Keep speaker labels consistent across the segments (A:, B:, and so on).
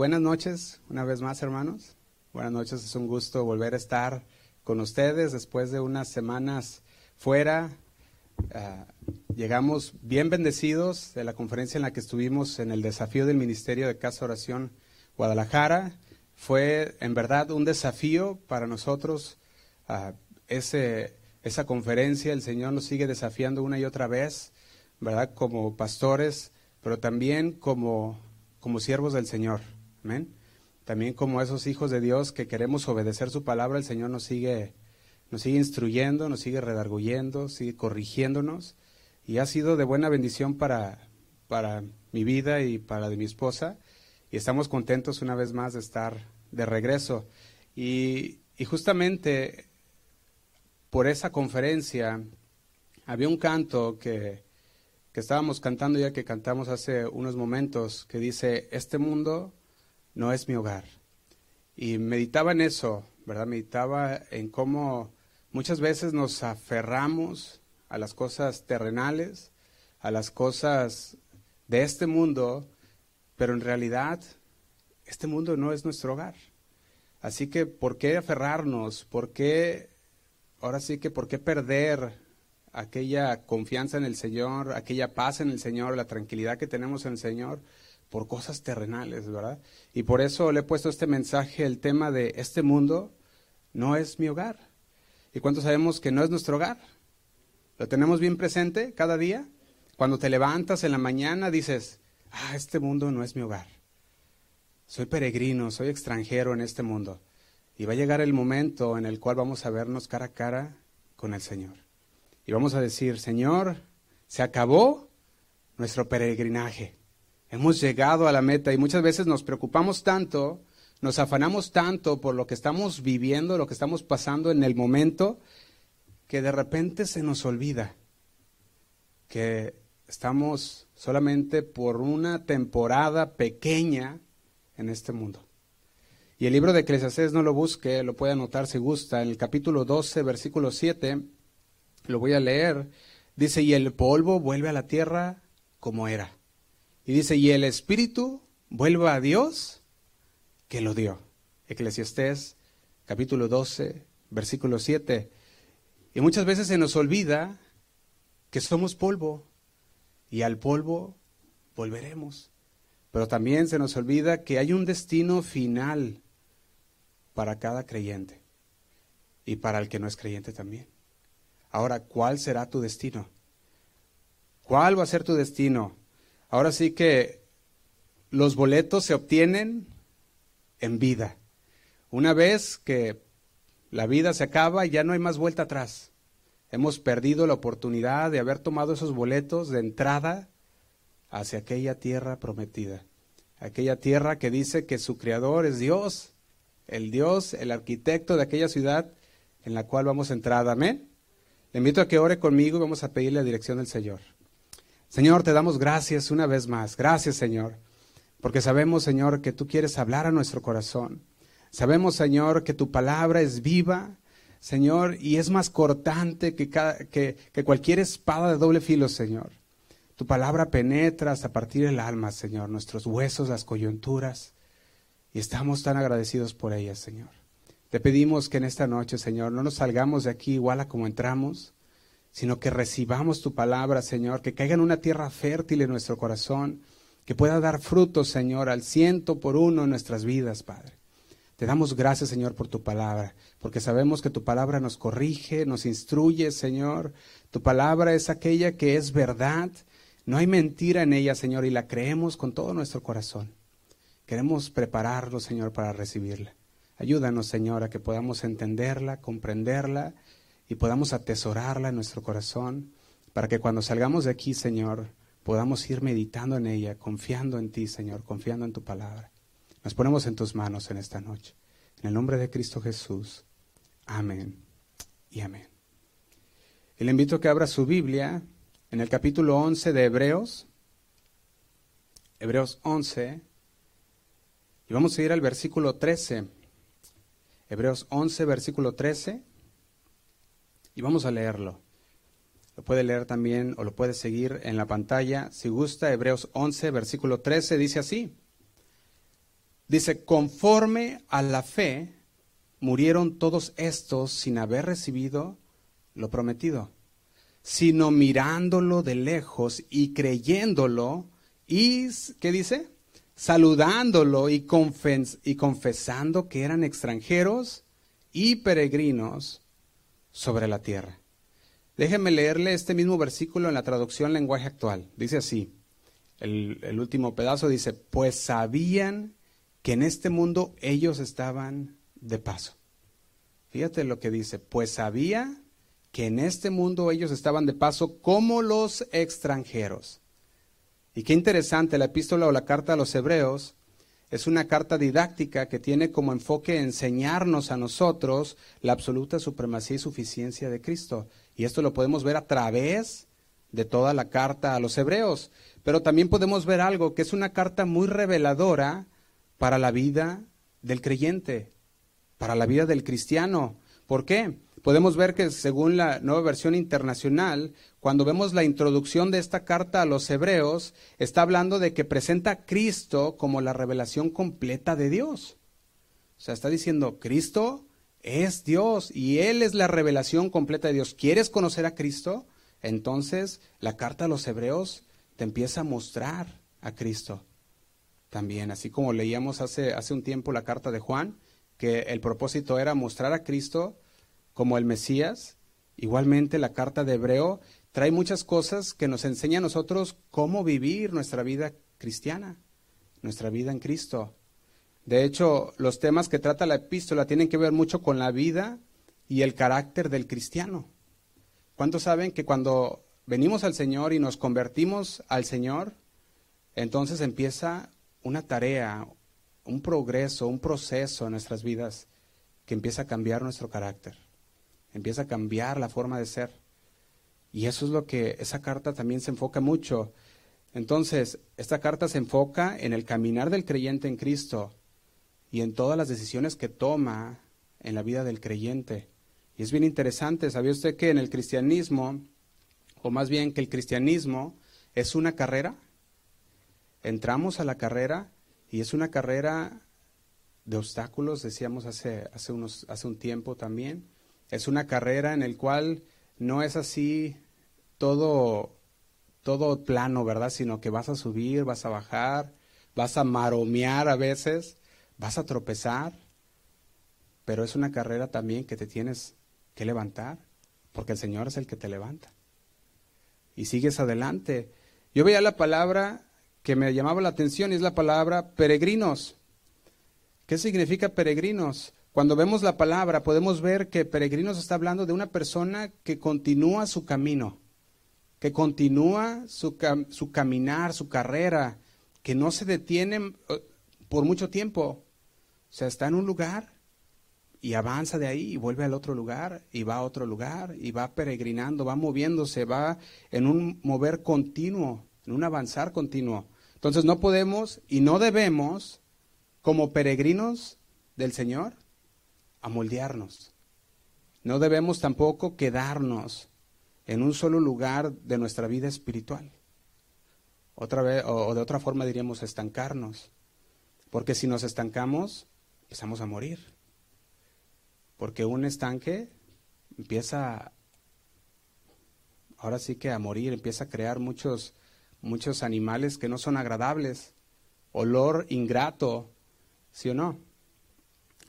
A: Buenas noches, una vez más, hermanos. Buenas noches, es un gusto volver a estar con ustedes después de unas semanas fuera. Ah, llegamos bien bendecidos de la conferencia en la que estuvimos en el desafío del Ministerio de Casa Oración Guadalajara. Fue en verdad un desafío para nosotros ah, ese, esa conferencia. El Señor nos sigue desafiando una y otra vez, ¿verdad? Como pastores, pero también como, como siervos del Señor. Amén. También como esos hijos de Dios que queremos obedecer su palabra, el Señor nos sigue, nos sigue instruyendo, nos sigue redarguyendo, sigue corrigiéndonos. Y ha sido de buena bendición para, para mi vida y para de mi esposa. Y estamos contentos una vez más de estar de regreso. Y, y justamente por esa conferencia había un canto que, que estábamos cantando ya que cantamos hace unos momentos, que dice, este mundo no es mi hogar. Y meditaba en eso, ¿verdad? Meditaba en cómo muchas veces nos aferramos a las cosas terrenales, a las cosas de este mundo, pero en realidad este mundo no es nuestro hogar. Así que, ¿por qué aferrarnos? ¿Por qué, ahora sí que, por qué perder aquella confianza en el Señor, aquella paz en el Señor, la tranquilidad que tenemos en el Señor? Por cosas terrenales, ¿verdad? Y por eso le he puesto este mensaje, el tema de este mundo no es mi hogar. ¿Y cuántos sabemos que no es nuestro hogar? ¿Lo tenemos bien presente cada día? Cuando te levantas en la mañana dices, ah, este mundo no es mi hogar. Soy peregrino, soy extranjero en este mundo. Y va a llegar el momento en el cual vamos a vernos cara a cara con el Señor. Y vamos a decir, Señor, se acabó nuestro peregrinaje. Hemos llegado a la meta y muchas veces nos preocupamos tanto, nos afanamos tanto por lo que estamos viviendo, lo que estamos pasando en el momento, que de repente se nos olvida que estamos solamente por una temporada pequeña en este mundo. Y el libro de Eclesiastés no lo busque, lo puede anotar si gusta, en el capítulo 12, versículo 7, lo voy a leer, dice, y el polvo vuelve a la tierra como era y dice, y el Espíritu vuelva a Dios que lo dio. Eclesiastés capítulo 12, versículo 7. Y muchas veces se nos olvida que somos polvo y al polvo volveremos. Pero también se nos olvida que hay un destino final para cada creyente y para el que no es creyente también. Ahora, ¿cuál será tu destino? ¿Cuál va a ser tu destino? Ahora sí que los boletos se obtienen en vida. Una vez que la vida se acaba, ya no hay más vuelta atrás. Hemos perdido la oportunidad de haber tomado esos boletos de entrada hacia aquella tierra prometida. Aquella tierra que dice que su creador es Dios, el Dios, el arquitecto de aquella ciudad en la cual vamos a entrar. Amén. Le invito a que ore conmigo y vamos a pedirle la dirección del Señor. Señor, te damos gracias una vez más. Gracias, Señor, porque sabemos, Señor, que tú quieres hablar a nuestro corazón. Sabemos, Señor, que tu palabra es viva, Señor, y es más cortante que, cualquier espada de doble filo, Señor. Tu palabra penetra hasta partir el alma, Señor, nuestros huesos, las coyunturas, y estamos tan agradecidos por ellas, Señor. Te pedimos que en esta noche, Señor, no nos salgamos de aquí igual a como entramos, sino que recibamos tu palabra, Señor, que caiga en una tierra fértil en nuestro corazón, que pueda dar frutos, Señor, al ciento por uno en nuestras vidas, Padre. Te damos gracias, Señor, por tu palabra, porque sabemos que tu palabra nos corrige, nos instruye, Señor. Tu palabra es aquella que es verdad. No hay mentira en ella, Señor, y la creemos con todo nuestro corazón. Queremos prepararlo, Señor, para recibirla. Ayúdanos, Señor, a que podamos entenderla, comprenderla y podamos atesorarla en nuestro corazón para que cuando salgamos de aquí, Señor, podamos ir meditando en ella, confiando en ti, Señor, confiando en tu palabra. Nos ponemos en tus manos en esta noche. En el nombre de Cristo Jesús. Amén y amén. Y le invito a que abra su Biblia en el capítulo 11 de Hebreos. Hebreos 11. Y vamos a ir al versículo 13. Hebreos 11, versículo 13. Y vamos a leerlo. Lo puede leer también o lo puede seguir en la pantalla. Si gusta, Hebreos 11, versículo 13 dice así. Dice, conforme a la fe, murieron todos estos sin haber recibido lo prometido, sino mirándolo de lejos y creyéndolo y, ¿qué dice? Saludándolo y, y confesando que eran extranjeros y peregrinos sobre la tierra. Déjenme leerle este mismo versículo en la traducción lenguaje actual. Dice así, el, el último pedazo dice, pues sabían que en este mundo ellos estaban de paso. Fíjate lo que dice, pues sabía que en este mundo ellos estaban de paso como los extranjeros. Y qué interesante, la epístola o la carta a los hebreos es una carta didáctica que tiene como enfoque enseñarnos a nosotros la absoluta supremacía y suficiencia de Cristo. Y esto lo podemos ver a través de toda la carta a los hebreos. Pero también podemos ver algo que es una carta muy reveladora para la vida del creyente, para la vida del cristiano. ¿Por qué? Podemos ver que según la nueva versión internacional, cuando vemos la introducción de esta carta a los hebreos, está hablando de que presenta a Cristo como la revelación completa de Dios. O sea, está diciendo, Cristo es Dios y Él es la revelación completa de Dios. ¿Quieres conocer a Cristo? Entonces la carta a los hebreos te empieza a mostrar a Cristo también, así como leíamos hace, hace un tiempo la carta de Juan, que el propósito era mostrar a Cristo como el Mesías, igualmente la carta de Hebreo trae muchas cosas que nos enseña a nosotros cómo vivir nuestra vida cristiana, nuestra vida en Cristo. De hecho, los temas que trata la epístola tienen que ver mucho con la vida y el carácter del cristiano. ¿Cuántos saben que cuando venimos al Señor y nos convertimos al Señor, entonces empieza una tarea, un progreso, un proceso en nuestras vidas que empieza a cambiar nuestro carácter, empieza a cambiar la forma de ser. Y eso es lo que esa carta también se enfoca mucho. Entonces, esta carta se enfoca en el caminar del creyente en Cristo y en todas las decisiones que toma en la vida del creyente. Y es bien interesante, ¿sabía usted que en el cristianismo, o más bien que el cristianismo es una carrera? entramos a la carrera y es una carrera de obstáculos, decíamos hace, hace, unos, hace un tiempo también. Es una carrera en el cual no es así todo, todo plano, ¿verdad? Sino que vas a subir, vas a bajar, vas a maromear a veces, vas a tropezar, pero es una carrera también que te tienes que levantar, porque el Señor es el que te levanta. Y sigues adelante. Yo veía la palabra que me llamaba la atención es la palabra peregrinos. ¿Qué significa peregrinos? Cuando vemos la palabra podemos ver que peregrinos está hablando de una persona que continúa su camino, que continúa su, su caminar, su carrera, que no se detiene eh, por mucho tiempo. O sea, está en un lugar y avanza de ahí y vuelve al otro lugar y va a otro lugar y va peregrinando, va moviéndose, va en un mover continuo en un avanzar continuo. Entonces no podemos y no debemos, como peregrinos del Señor, amoldearnos. No debemos tampoco quedarnos en un solo lugar de nuestra vida espiritual. Otra vez, o de otra forma diríamos estancarnos. Porque si nos estancamos, empezamos a morir. Porque un estanque empieza, ahora sí que a morir, empieza a crear muchos muchos animales que no son agradables, olor ingrato, ¿sí o no?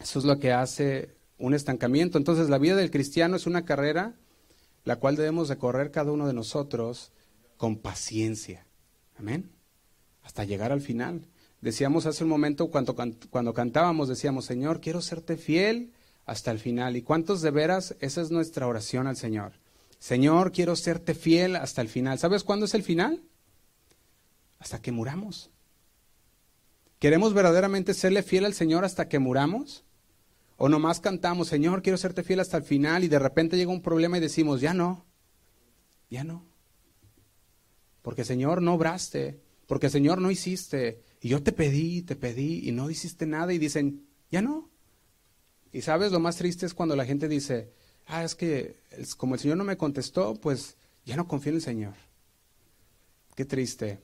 A: Eso es lo que hace un estancamiento. Entonces la vida del cristiano es una carrera la cual debemos de correr cada uno de nosotros con paciencia. Amén. Hasta llegar al final. Decíamos hace un momento cuando, cuando cantábamos, decíamos, Señor, quiero serte fiel hasta el final. ¿Y cuántos de veras? Esa es nuestra oración al Señor. Señor, quiero serte fiel hasta el final. ¿Sabes cuándo es el final? hasta que muramos. ¿Queremos verdaderamente serle fiel al Señor hasta que muramos? ¿O nomás cantamos, Señor, quiero serte fiel hasta el final y de repente llega un problema y decimos, ya no, ya no? Porque Señor no obraste, porque Señor no hiciste, y yo te pedí, te pedí y no hiciste nada y dicen, ya no. Y sabes, lo más triste es cuando la gente dice, ah, es que como el Señor no me contestó, pues ya no confío en el Señor. Qué triste.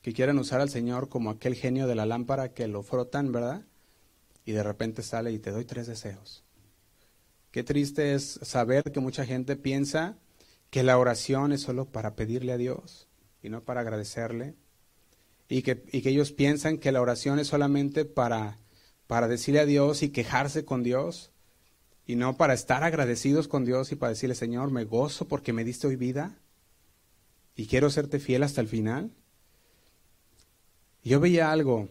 A: que quieran usar al Señor como aquel genio de la lámpara que lo frotan, ¿verdad? Y de repente sale y te doy tres deseos. Qué triste es saber que mucha gente piensa que la oración es solo para pedirle a Dios y no para agradecerle. Y que, y que ellos piensan que la oración es solamente para, para decirle a Dios y quejarse con Dios y no para estar agradecidos con Dios y para decirle, Señor, me gozo porque me diste hoy vida y quiero serte fiel hasta el final. Yo veía algo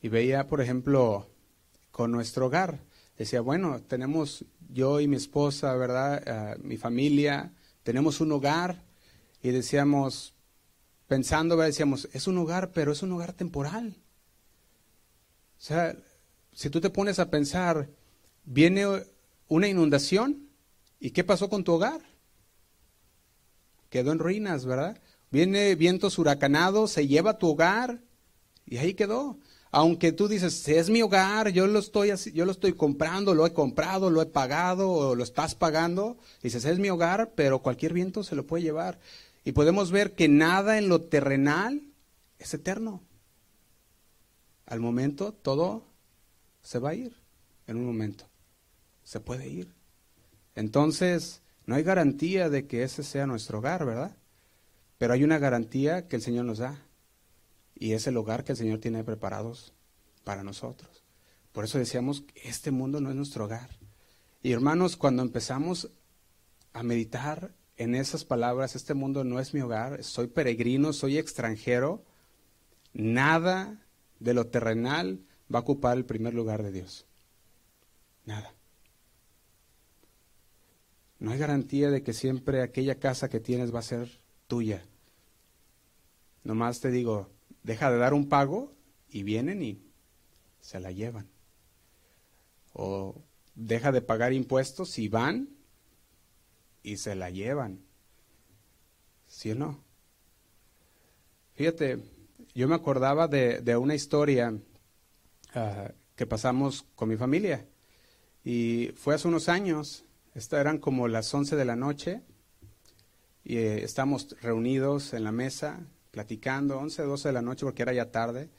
A: y veía, por ejemplo, con nuestro hogar. Decía, bueno, tenemos yo y mi esposa, ¿verdad? mi familia, tenemos un hogar y decíamos, pensando, decíamos, es un hogar, pero es un hogar temporal. O sea, si tú te pones a pensar, viene una inundación y ¿qué pasó con tu hogar? Quedó en ruinas, ¿verdad? Viene vientos huracanados, se lleva tu hogar y ahí quedó. Aunque tú dices, es mi hogar, yo lo estoy yo lo estoy comprando, lo he comprado, lo he pagado o lo estás pagando, dices, es mi hogar, pero cualquier viento se lo puede llevar. Y podemos ver que nada en lo terrenal es eterno. Al momento todo se va a ir, en un momento. Se puede ir. Entonces, no hay garantía de que ese sea nuestro hogar, ¿verdad? Pero hay una garantía que el Señor nos da. Y es el hogar que el Señor tiene preparados para nosotros. Por eso decíamos este mundo no es nuestro hogar. Y hermanos, cuando empezamos a meditar en esas palabras, este mundo no es mi hogar, soy peregrino, soy extranjero, nada de lo terrenal va a ocupar el primer lugar de Dios. Nada. No hay garantía de que siempre aquella casa que tienes va a ser tuya. Nomás te digo, deja de dar un pago y vienen y se la llevan. O deja de pagar impuestos y van y se la llevan. ¿Sí o no? Fíjate, yo me acordaba de, de una historia ah, que pasamos con mi familia. Y fue hace unos años, Estas eran como las 11 de la noche, y eh, estamos reunidos en la mesa, platicando, 11, 12 de la noche porque era ya tarde,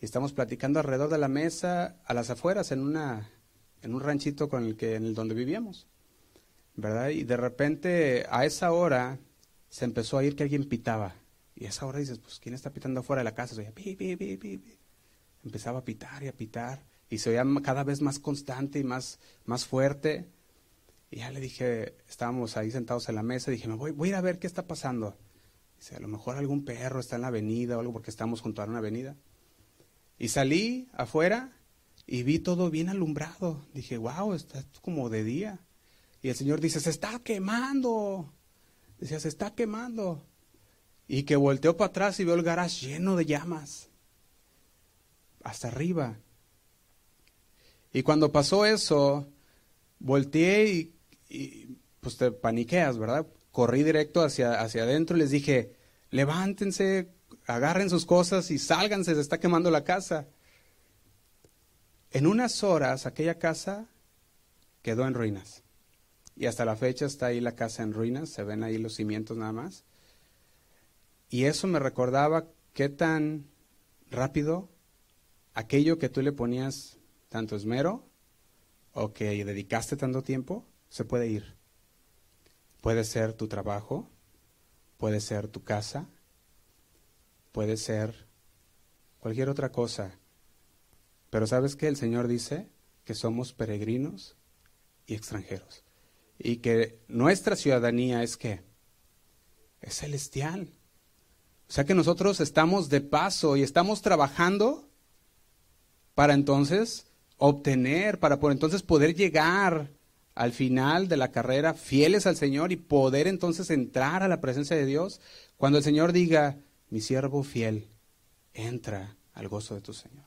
A: y estamos platicando alrededor de la mesa a las afueras en una en un ranchito con el que en el donde vivíamos. ¿Verdad? Y de repente a esa hora se empezó a oír que alguien pitaba. Y a esa hora dices, pues ¿quién está pitando afuera de la casa? Se oía pi, pi, pi, Empezaba a pitar y a pitar y se oía cada vez más constante y más más fuerte. Y ya le dije, estábamos ahí sentados en la mesa, dije, me voy, voy a ir a ver qué está pasando a lo mejor algún perro está en la avenida o algo porque estamos junto a una avenida. Y salí afuera y vi todo bien alumbrado. Dije, wow, está como de día. Y el Señor dice, se está quemando. Decía, se está quemando. Y que volteó para atrás y veo el garage lleno de llamas. Hasta arriba. Y cuando pasó eso, volteé y, y pues te paniqueas, ¿verdad? corrí directo hacia, hacia adentro y les dije, levántense, agarren sus cosas y sálganse, se está quemando la casa. En unas horas aquella casa quedó en ruinas. Y hasta la fecha está ahí la casa en ruinas, se ven ahí los cimientos nada más. Y eso me recordaba qué tan rápido aquello que tú le ponías tanto esmero o que dedicaste tanto tiempo se puede ir. Puede ser tu trabajo, puede ser tu casa, puede ser cualquier otra cosa. Pero ¿sabes qué? El Señor dice que somos peregrinos y extranjeros. Y que nuestra ciudadanía es que es celestial. O sea que nosotros estamos de paso y estamos trabajando para entonces obtener, para por entonces poder llegar al final de la carrera fieles al Señor y poder entonces entrar a la presencia de Dios cuando el Señor diga, mi siervo fiel, entra al gozo de tu Señor.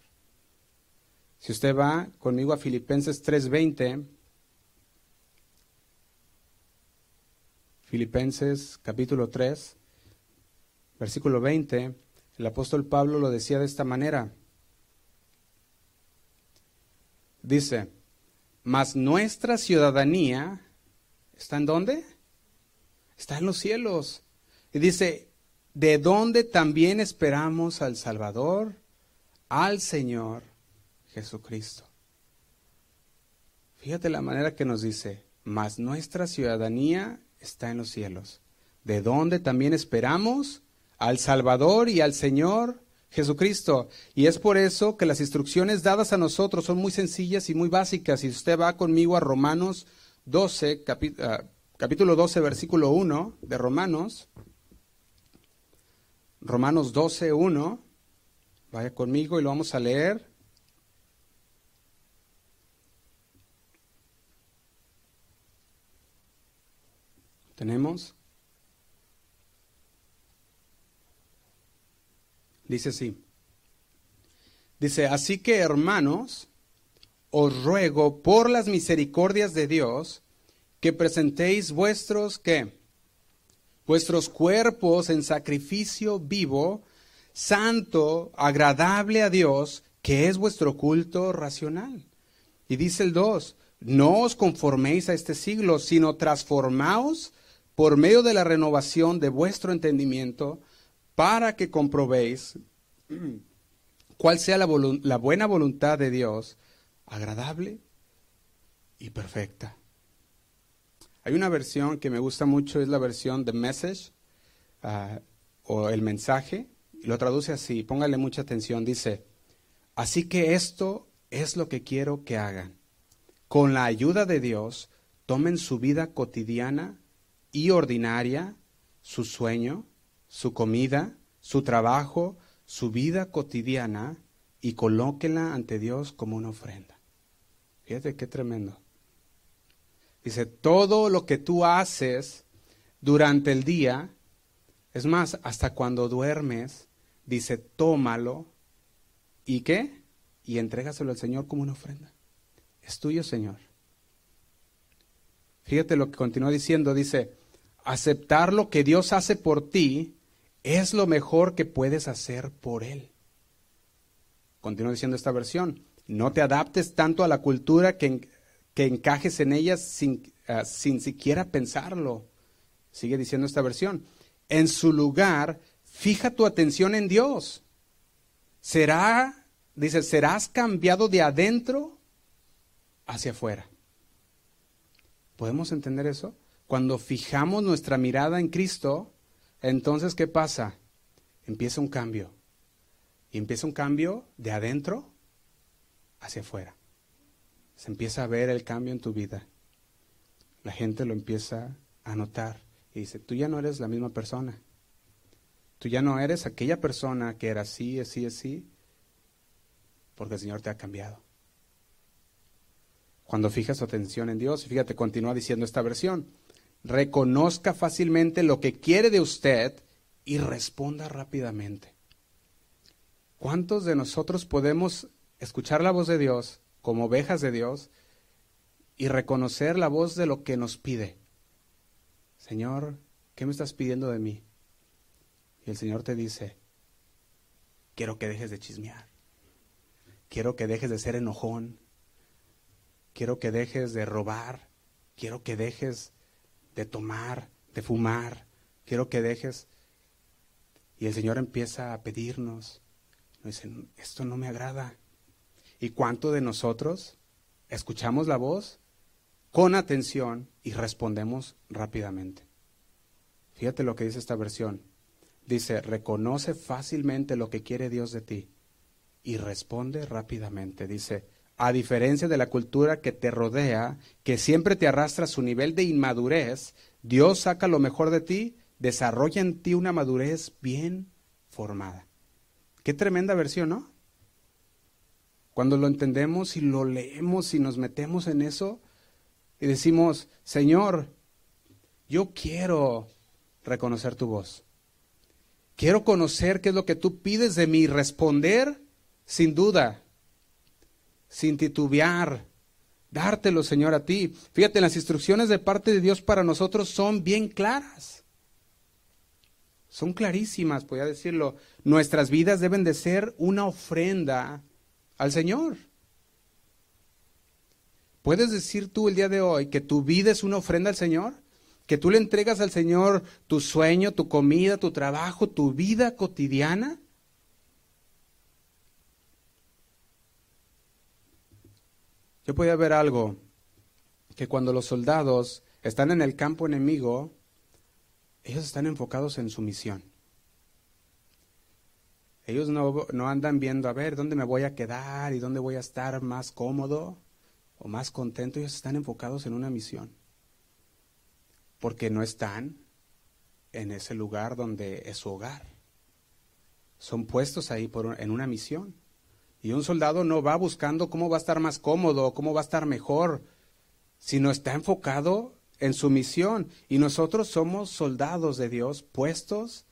A: Si usted va conmigo a Filipenses 3:20, Filipenses capítulo 3, versículo 20, el apóstol Pablo lo decía de esta manera. Dice, mas nuestra ciudadanía está en dónde? Está en los cielos. Y dice, de donde también esperamos al Salvador, al Señor Jesucristo. Fíjate la manera que nos dice, mas nuestra ciudadanía está en los cielos, de donde también esperamos al Salvador y al Señor Jesucristo. Y es por eso que las instrucciones dadas a nosotros son muy sencillas y muy básicas. Si usted va conmigo a Romanos 12, ah, capítulo 12, versículo 1 de Romanos, Romanos 12, 1, vaya conmigo y lo vamos a leer. ¿Tenemos? Dice así. Dice, así que hermanos, os ruego por las misericordias de Dios que presentéis vuestros, ¿qué? Vuestros cuerpos en sacrificio vivo, santo, agradable a Dios, que es vuestro culto racional. Y dice el 2, no os conforméis a este siglo, sino transformaos por medio de la renovación de vuestro entendimiento, para que comprobéis cuál sea la, buena voluntad de Dios, agradable y perfecta. Hay una versión que me gusta mucho, es la versión de Message ah, o el mensaje, y lo traduce así, póngale mucha atención, dice, así que esto es lo que quiero que hagan. Con la ayuda de Dios, tomen su vida cotidiana y ordinaria, su sueño, su comida, su trabajo, su vida cotidiana y colóquenla ante Dios como una ofrenda. Fíjate qué tremendo. Dice, todo lo que tú haces durante el día, es más, hasta cuando duermes, dice, tómalo y qué? Y entrégaselo al Señor como una ofrenda. Es tuyo, Señor. Fíjate lo que continúa diciendo, dice, aceptar lo que Dios hace por ti es lo mejor que puedes hacer por Él. Continúa diciendo esta versión, no te adaptes tanto a la cultura que, que encajes en ella sin, ah, sin siquiera pensarlo. Sigue diciendo esta versión. En su lugar, fija tu atención en Dios. Será, dice, serás cambiado de adentro hacia afuera. ¿Podemos entender eso? Cuando fijamos nuestra mirada en Cristo, entonces ¿qué pasa? Empieza un cambio. Y empieza un cambio de adentro hacia afuera. Se empieza a ver el cambio en tu vida. La gente lo empieza a notar y dice, tú ya no eres la misma persona. Tú ya no eres aquella persona que era así, así, así, porque el Señor te ha cambiado. Cuando fijas tu atención en Dios, fíjate, continúa diciendo esta versión, reconozca fácilmente lo que quiere de usted y responda rápidamente. ¿Cuántos de nosotros podemos escuchar la voz de Dios como ovejas de Dios y reconocer la voz de lo que nos pide? Señor, ¿qué me estás pidiendo de mí? Y el Señor te dice, quiero que dejes de chismear, quiero que dejes de ser enojón, quiero que dejes de robar, quiero que dejes de tomar, de fumar, quiero que dejes. Y el Señor empieza a pedirnos, nos dicen, esto no me agrada. ¿Y cuánto de nosotros escuchamos la voz con atención y respondemos rápidamente? Fíjate lo que dice esta versión. Dice, reconoce fácilmente lo que quiere Dios de ti y responde rápidamente. Dice, a diferencia de la cultura que te rodea, que siempre te arrastra a su nivel de inmadurez, Dios saca lo mejor de ti, desarrolla en ti una madurez bien formada. Qué tremenda versión, ¿no? Cuando lo entendemos y lo leemos y nos metemos en eso y decimos, Señor, yo quiero reconocer tu voz. Quiero conocer qué es lo que tú pides de mí, responder sin duda, sin titubear, dártelo, Señor, a ti. Fíjate, las instrucciones de parte de Dios para nosotros son bien claras. Son clarísimas, podría decirlo. Nuestras vidas deben de ser una ofrenda al Señor. ¿Puedes decir tú el día de hoy que tu vida es una ofrenda al Señor? que tú le entregas al Señor tu sueño, tu comida, tu trabajo, tu vida cotidiana. Yo podía ver algo, que cuando los soldados están en el campo enemigo, ellos están enfocados en su misión. Ellos no, no, andan viendo a ver dónde me voy a quedar y dónde voy a estar más cómodo o más contento. Ellos están enfocados en una misión. Porque no están en ese lugar donde es su hogar. Son puestos ahí por, en una misión. Y un soldado no va buscando cómo va a estar más cómodo, cómo va a estar mejor, sino está enfocado en su misión. Y nosotros somos soldados de Dios puestos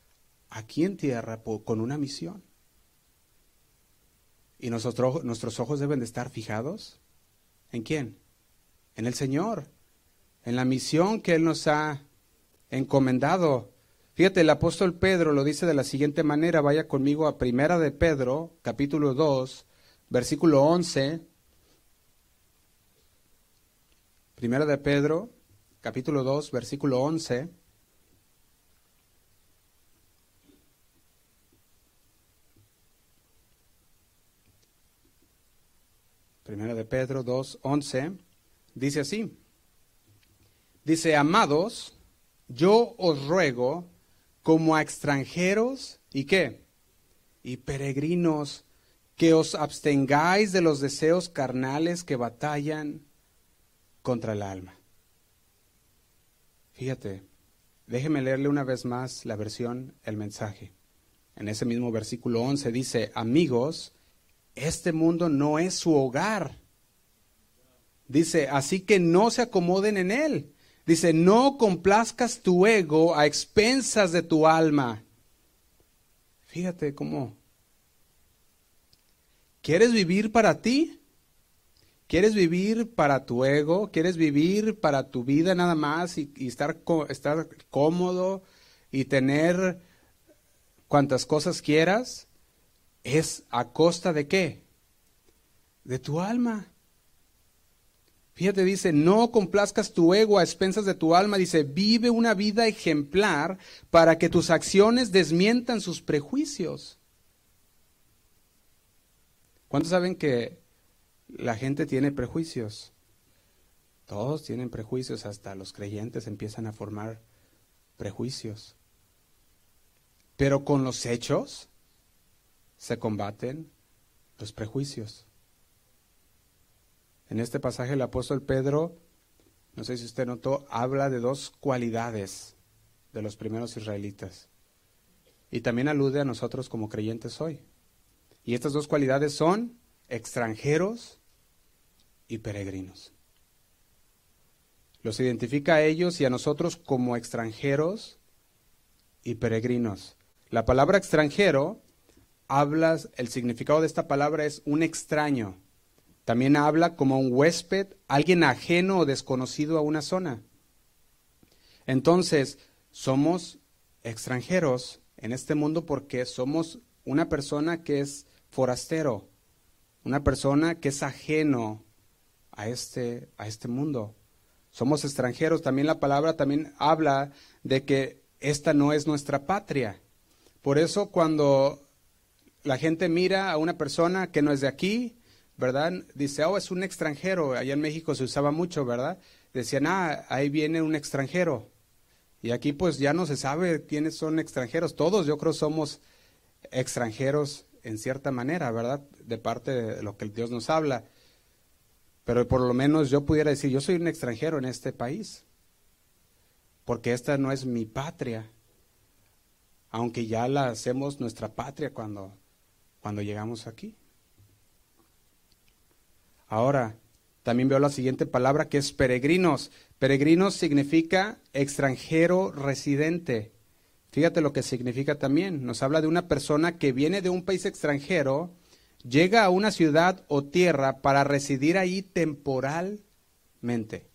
A: aquí en tierra con una misión. Y nosotros, nuestros ojos deben de estar fijados en quién? En el Señor, en la misión que Él nos ha encomendado. Fíjate, el apóstol Pedro lo dice de la siguiente manera, vaya conmigo a Primera de Pedro, capítulo 2, versículo 11. Primera de Pedro, capítulo 2, versículo 11. Primera de Pedro 2, 11, dice así. Dice, amados, yo os ruego como a extranjeros y qué? Y peregrinos, que os abstengáis de los deseos carnales que batallan contra el alma. Fíjate, déjeme leerle una vez más la versión, el mensaje. En ese mismo versículo 11 dice, amigos, este mundo no es su hogar. Dice, así que no se acomoden en él. Dice, no complazcas tu ego a expensas de tu alma. Fíjate cómo. ¿Quieres vivir para ti? ¿Quieres vivir para tu ego? ¿Quieres vivir para tu vida nada más y, estar, estar cómodo y tener cuantas cosas quieras? ¿Es a costa de qué? De tu alma. Fíjate, dice, no complazcas tu ego a expensas de tu alma. Dice, vive una vida ejemplar para que tus acciones desmientan sus prejuicios. ¿Cuántos saben que la gente tiene prejuicios? Todos tienen prejuicios, hasta los creyentes empiezan a formar prejuicios. Pero con los hechos se combaten los prejuicios. En este pasaje el apóstol Pedro, no sé si usted notó, habla de dos cualidades de los primeros israelitas. Y también alude a nosotros como creyentes hoy. Y estas dos cualidades son extranjeros y peregrinos. Los identifica a ellos y a nosotros como extranjeros y peregrinos. La palabra extranjero hablas, el significado de esta palabra es un extraño, también habla como un huésped, alguien ajeno o desconocido a una zona. Entonces, somos extranjeros en este mundo porque somos una persona que es forastero, una persona que es ajeno a este, a este mundo. Somos extranjeros. También la palabra también habla de que esta no es nuestra patria. Por eso cuando la gente mira a una persona que no es de aquí, ¿verdad? Dice, oh, es un extranjero. Allá en México se usaba mucho, ¿verdad? Decían, ah, ahí viene un extranjero. Y aquí pues ya no se sabe quiénes son extranjeros. Todos yo creo somos extranjeros en cierta manera, ¿verdad? De parte de lo que Dios nos habla. Pero por lo menos yo pudiera decir, yo soy un extranjero en este país. Porque esta no es mi patria. Aunque ya la hacemos nuestra patria cuando, cuando llegamos aquí. Ahora, también veo la siguiente palabra que es peregrinos. Peregrinos significa extranjero residente. Fíjate lo que significa también. Nos habla de una persona que viene de un país extranjero, llega a una ciudad o tierra para residir ahí temporalmente.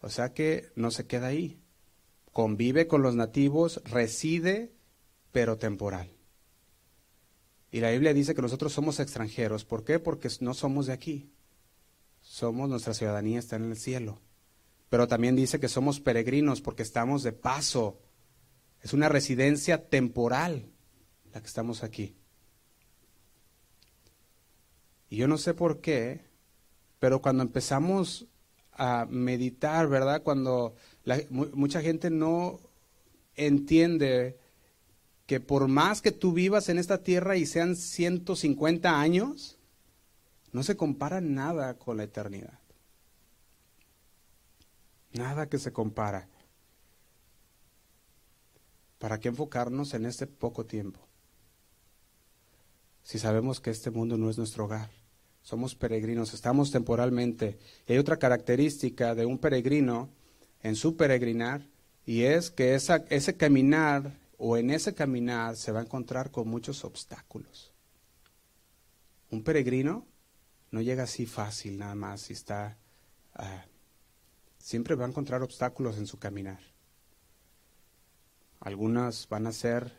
A: O sea que no se queda ahí. Convive con los nativos, reside, pero temporal. Y la Biblia dice que nosotros somos extranjeros. ¿Por qué? Porque no somos de aquí. Somos, nuestra ciudadanía está en el cielo. pero también dice que somos peregrinos porque estamos de paso. Es una residencia temporal la que estamos aquí. Y yo no sé por qué, pero cuando empezamos a meditar, ¿verdad? Cuando mucha gente no entiende que por más que tú vivas en esta tierra y sean 150 años, no se compara nada con la eternidad. Nada que se compara. ¿Para qué enfocarnos en este poco tiempo? Si sabemos que este mundo no es nuestro hogar, somos peregrinos, estamos temporalmente. Y hay otra característica de un peregrino en su peregrinar, y es que esa, ese caminar o en ese caminar se va a encontrar con muchos obstáculos. Un peregrino no llega así fácil nada más y está... Ah, siempre va a encontrar obstáculos en su caminar. Algunas van a ser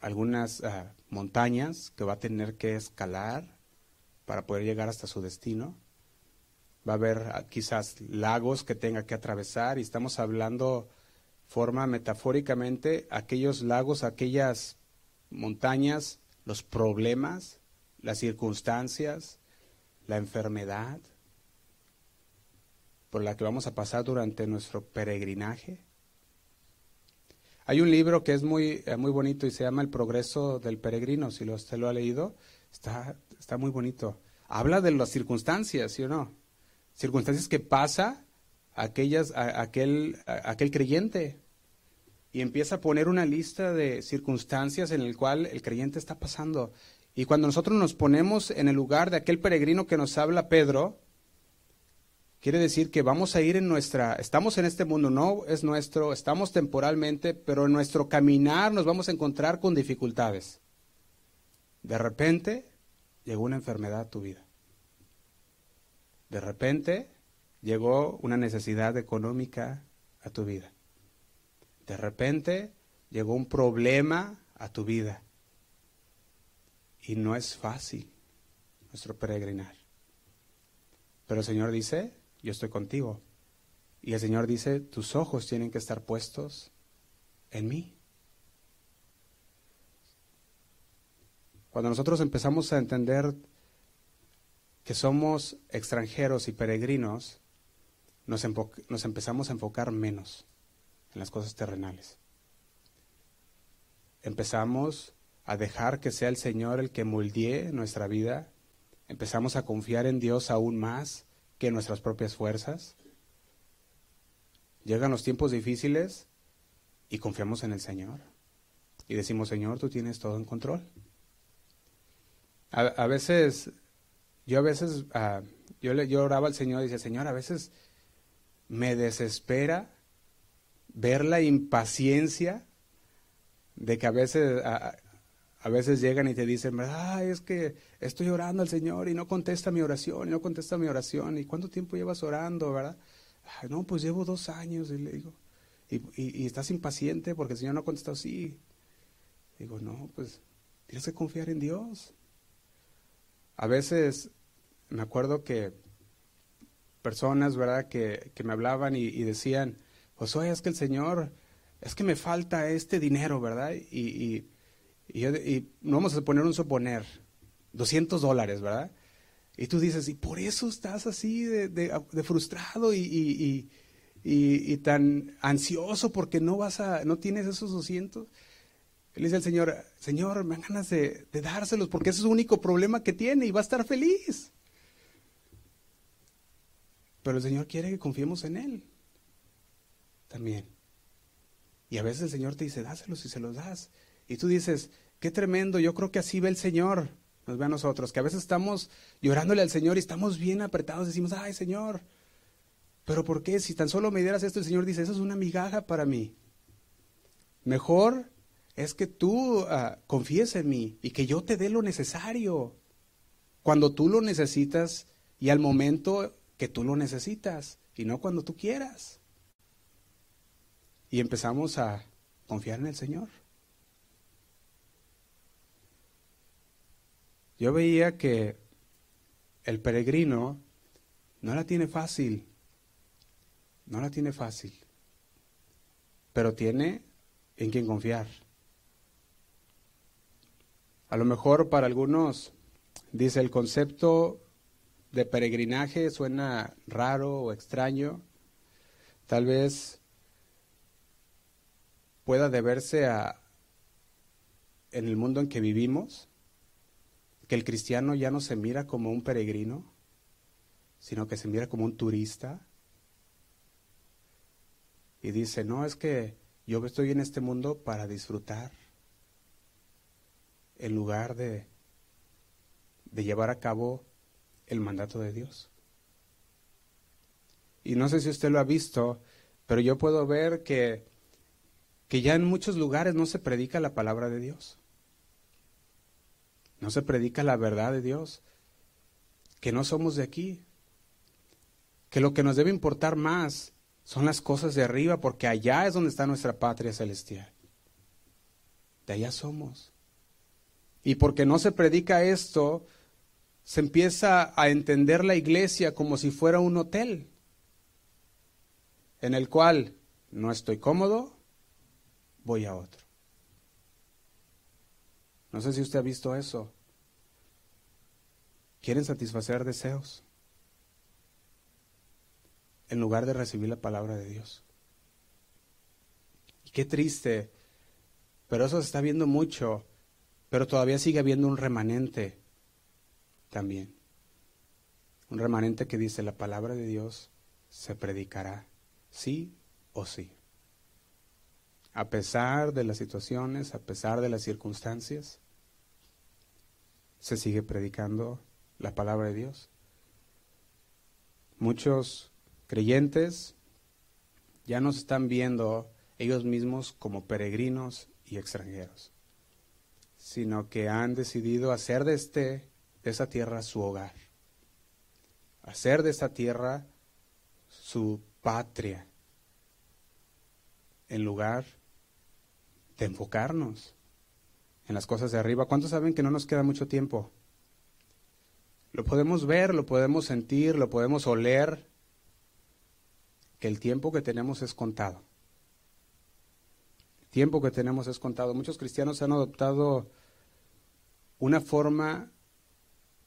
A: algunas ah, montañas que va a tener que escalar para poder llegar hasta su destino. Va a haber ah, quizás lagos que tenga que atravesar y estamos hablando forma metafóricamente aquellos lagos, aquellas montañas, los problemas, las circunstancias, la enfermedad por la que vamos a pasar durante nuestro peregrinaje. Hay un libro que es muy, eh, muy bonito y se llama El progreso del peregrino, si usted lo ha leído, está, está muy bonito. Habla de las circunstancias, ¿sí o no? Circunstancias que pasa aquellas, aquel, aquel creyente y empieza a poner una lista de circunstancias en el cual el creyente está pasando. Y cuando nosotros nos ponemos en el lugar de aquel peregrino que nos habla Pedro, quiere decir que vamos a ir en nuestra, estamos en este mundo, no es nuestro, estamos temporalmente, pero en nuestro caminar nos vamos a encontrar con dificultades. De repente llegó una enfermedad a tu vida. De repente llegó una necesidad económica a tu vida. De repente llegó un problema a tu vida. Y no es fácil nuestro peregrinar. Pero el Señor dice, yo estoy contigo. Y el Señor dice, tus ojos tienen que estar puestos en mí. Cuando nosotros empezamos a entender que somos extranjeros y peregrinos, nos, nos empezamos a enfocar menos en las cosas terrenales. Empezamos a dejar que sea el Señor el que moldee nuestra vida. Empezamos a confiar en Dios aún más que en nuestras propias fuerzas. Llegan los tiempos difíciles y confiamos en el Señor. Y decimos, Señor, tú tienes todo en control. A, veces, yo a veces, ah, yo, le, yo oraba al Señor y decía, Señor, a veces me desespera ver la impaciencia de que a veces, a, veces llegan y te dicen, Ay, es que estoy orando al Señor y no contesta mi oración, y no contesta mi oración. ¿Y cuánto tiempo llevas orando, verdad? no, pues llevo dos años, y le digo. Y, estás impaciente porque el Señor no ha contestado, sí. Digo, no, pues tienes que confiar en Dios. A veces me acuerdo que personas, ¿verdad?, que, que me hablaban y decían, pues oye, es que el Señor, es que me falta este dinero, ¿verdad? Y, y, no vamos a poner un suponer, 200 dólares, ¿verdad? Y tú dices, y por eso estás así de, frustrado y, y, tan ansioso porque no vas a, no tienes esos 200. Él dice al Señor, Señor, me dan ganas de, de dárselos porque ese es el único problema que tiene y va a estar feliz. Pero el Señor quiere que confiemos en Él también. Y a veces el Señor te dice, dáselos y se los das. Y tú dices, qué tremendo, yo creo que así ve el Señor, nos ve a nosotros, que a veces estamos llorándole al Señor y estamos bien apretados, decimos, ay Señor, pero ¿por qué? Si tan solo me dieras esto, el Señor dice, eso es una migaja para mí. Mejor es que tú uh, confíes en mí y que yo te dé lo necesario cuando tú lo necesitas y al momento que tú lo necesitas y no cuando tú quieras y empezamos a confiar en el Señor. Yo veía que el peregrino no la tiene fácil No la tiene fácil, pero tiene en quien confiar. A lo mejor para algunos, dice, el concepto de peregrinaje suena raro o extraño. Tal vez pueda deberse a en el mundo en que vivimos, que el cristiano ya no se mira como un peregrino, sino que se mira como un turista. Y dice, no, es que yo estoy en este mundo para disfrutar, en lugar de, de llevar a cabo el mandato de Dios. Y no sé si usted lo ha visto, pero yo puedo ver que, que ya en muchos lugares no se predica la palabra de Dios. No se predica la verdad de Dios, que no somos de aquí, que lo que nos debe importar más son las cosas de arriba, porque allá es donde está nuestra patria celestial. De allá somos. Y porque no se predica esto, se empieza a entender la iglesia como si fuera un hotel, en el cual no estoy cómodo, voy a otro. No sé si usted ha visto eso. Quieren satisfacer deseos en lugar de recibir la palabra de Dios. Y qué triste, pero eso se está viendo mucho, pero todavía sigue habiendo un remanente también. Un remanente que dice la palabra de Dios se predicará, sí o sí a pesar de las situaciones, a pesar de las circunstancias, se sigue predicando la palabra de Dios. Muchos creyentes ya nos están viendo ellos mismos como peregrinos y extranjeros, sino que han decidido hacer de, este, de esa tierra su hogar, hacer de esta tierra su patria, en lugar de enfocarnos en las cosas de arriba. ¿Cuántos saben que no nos queda mucho tiempo? Lo podemos ver, lo podemos sentir, lo podemos oler, que el tiempo que tenemos es contado. El tiempo que tenemos es contado. Muchos cristianos han adoptado una forma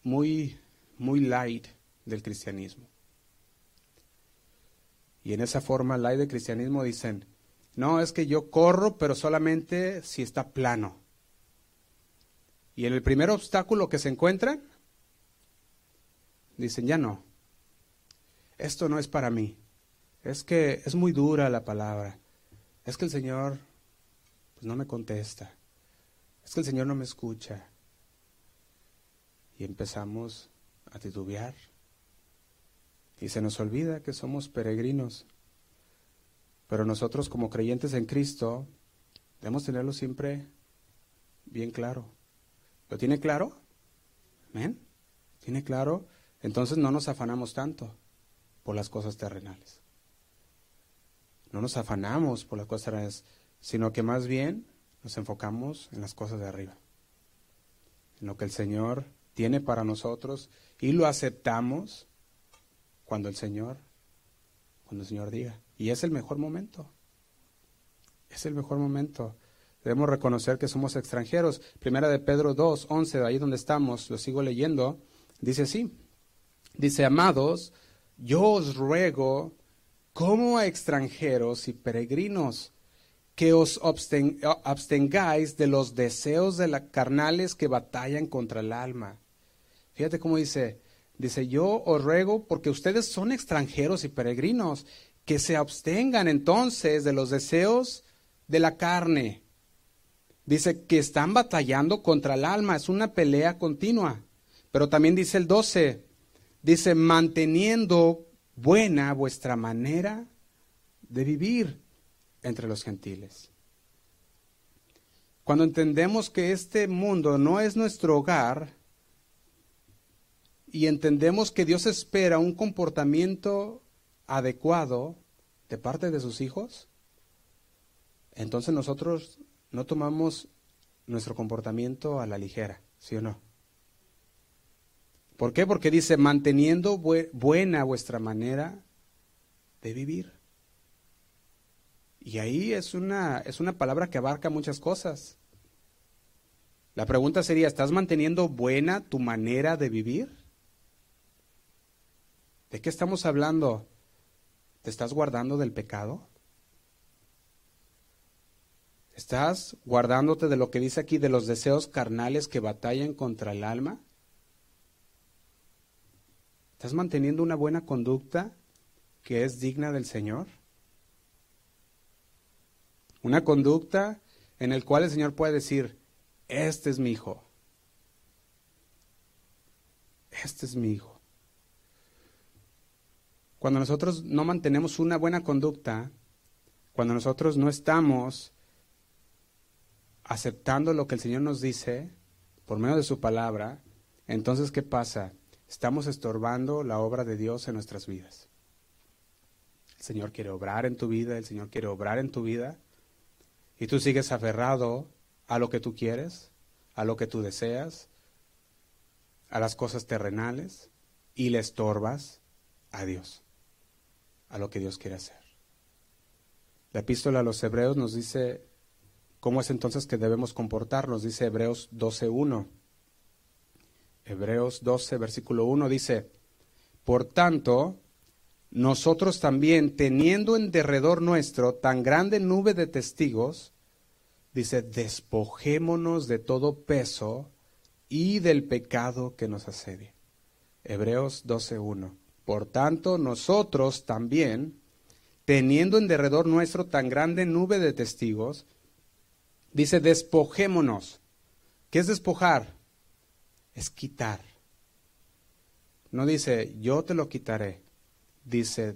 A: muy, muy light del cristianismo. Y en esa forma light del cristianismo dicen, no, es que yo corro, pero solamente si está plano. Y en el primer obstáculo que se encuentran, dicen, ya no, esto no es para mí. Es que es muy dura la palabra. Es que el Señor pues, no me contesta. Es que el Señor no me escucha. Y empezamos a titubear. Y se nos olvida que somos peregrinos. Pero nosotros como creyentes en Cristo debemos tenerlo siempre bien claro. ¿Lo tiene claro? ¿Amén? ¿Tiene claro? Entonces no nos afanamos tanto por las cosas terrenales. No nos afanamos por las cosas terrenales, sino que más bien nos enfocamos en las cosas de arriba. En lo que el Señor tiene para nosotros y lo aceptamos cuando el Señor, cuando el Señor diga. Y es el mejor momento. Es el mejor momento. Debemos reconocer que somos extranjeros. Primera de Pedro 2, 11, ahí donde estamos, lo sigo leyendo, dice así. Dice, amados, yo os ruego como a extranjeros y peregrinos que os abstengáis de los deseos de la carnales que batallan contra el alma. Fíjate cómo dice, dice, yo os ruego porque ustedes son extranjeros y peregrinos que se abstengan entonces de los deseos de la carne. Dice que están batallando contra el alma, es una pelea continua. Pero también dice el 12, dice, manteniendo buena vuestra manera de vivir entre los gentiles. Cuando entendemos que este mundo no es nuestro hogar y entendemos que Dios espera un comportamiento adecuado de parte de sus hijos, entonces nosotros no tomamos nuestro comportamiento a la ligera, ¿sí o no? ¿Por qué? Porque dice, manteniendo buena vuestra manera de vivir. Y ahí es una, es una palabra que abarca muchas cosas. La pregunta sería, ¿estás manteniendo buena tu manera de vivir? ¿De qué estamos hablando? ¿Te estás guardando del pecado? ¿Estás guardándote de lo que dice aquí de los deseos carnales que batallan contra el alma? ¿Estás manteniendo una buena conducta que es digna del Señor? Una conducta en el cual el Señor puede decir, este es mi hijo. Este es mi hijo. Cuando nosotros no mantenemos una buena conducta, cuando nosotros no estamos aceptando lo que el Señor nos dice por medio de su palabra, entonces ¿qué pasa? Estamos estorbando la obra de Dios en nuestras vidas. El Señor quiere obrar en tu vida, el Señor quiere obrar en tu vida, y tú sigues aferrado a lo que tú quieres, a lo que tú deseas, a las cosas terrenales, y le estorbas a Dios, a lo que Dios quiere hacer. La epístola a los hebreos nos dice ¿Cómo es entonces que debemos comportarnos? Dice Hebreos 12.1. Hebreos 12, versículo 1 dice, Por tanto, nosotros también, teniendo en derredor nuestro tan grande nube de testigos, dice, despojémonos de todo peso y del pecado que nos asedia. Hebreos 12.1. Por tanto, nosotros también, teniendo en derredor nuestro tan grande nube de testigos, Dice, despojémonos. ¿Qué es despojar? Es quitar. No dice, yo te lo quitaré. Dice,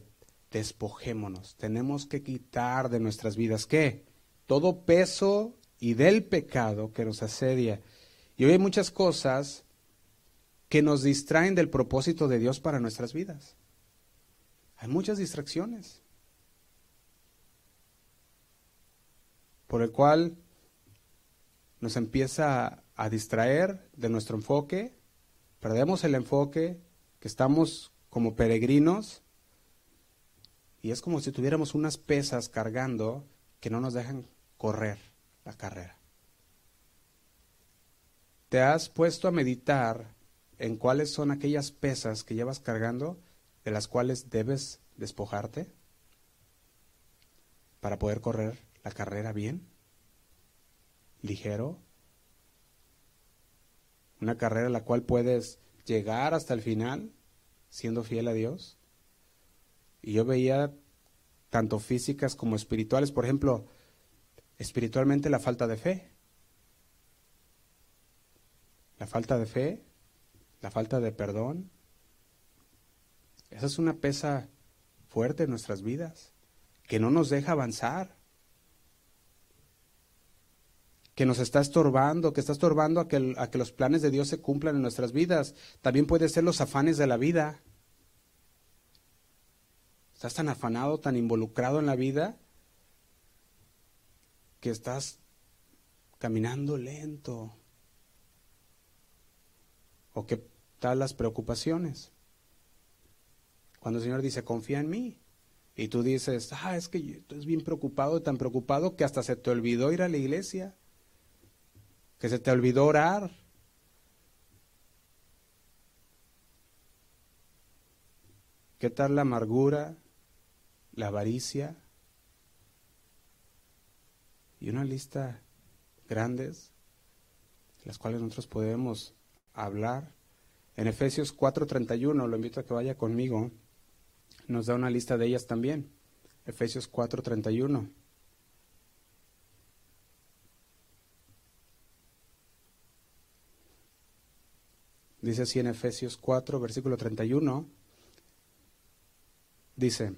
A: despojémonos. Tenemos que quitar de nuestras vidas, ¿qué? Todo peso y del pecado que nos asedia. Y hoy hay muchas cosas que nos distraen del propósito de Dios para nuestras vidas. Hay muchas distracciones. Por el cual nos empieza a distraer de nuestro enfoque, perdemos el enfoque, que estamos como peregrinos, y es como si tuviéramos unas pesas cargando que no nos dejan correr la carrera. ¿Te has puesto a meditar en cuáles son aquellas pesas que llevas cargando de las cuales debes despojarte para poder correr la carrera bien? ligero, una carrera en la cual puedes llegar hasta el final siendo fiel a Dios. Y yo veía tanto físicas como espirituales, por ejemplo, espiritualmente la falta de fe. La falta de fe, la falta de perdón. Esa es una pesa fuerte en nuestras vidas, que no nos deja avanzar que nos está estorbando, que está estorbando a que, a que los planes de Dios se cumplan en nuestras vidas. También puede ser los afanes de la vida. Estás tan afanado, tan involucrado en la vida, que estás caminando lento. ¿O qué tal las preocupaciones? Cuando el Señor dice, confía en mí. Y tú dices, ah, es que estás bien preocupado, tan preocupado que hasta se te olvidó ir a la iglesia que se te olvidó orar. ¿Qué tal la amargura, la avaricia? Y una lista grandes, las cuales nosotros podemos hablar. En Efesios 4:31, lo invito a que vaya conmigo, nos da una lista de ellas también. Efesios 4:31. Dice así en Efesios 4, versículo 31. Dice,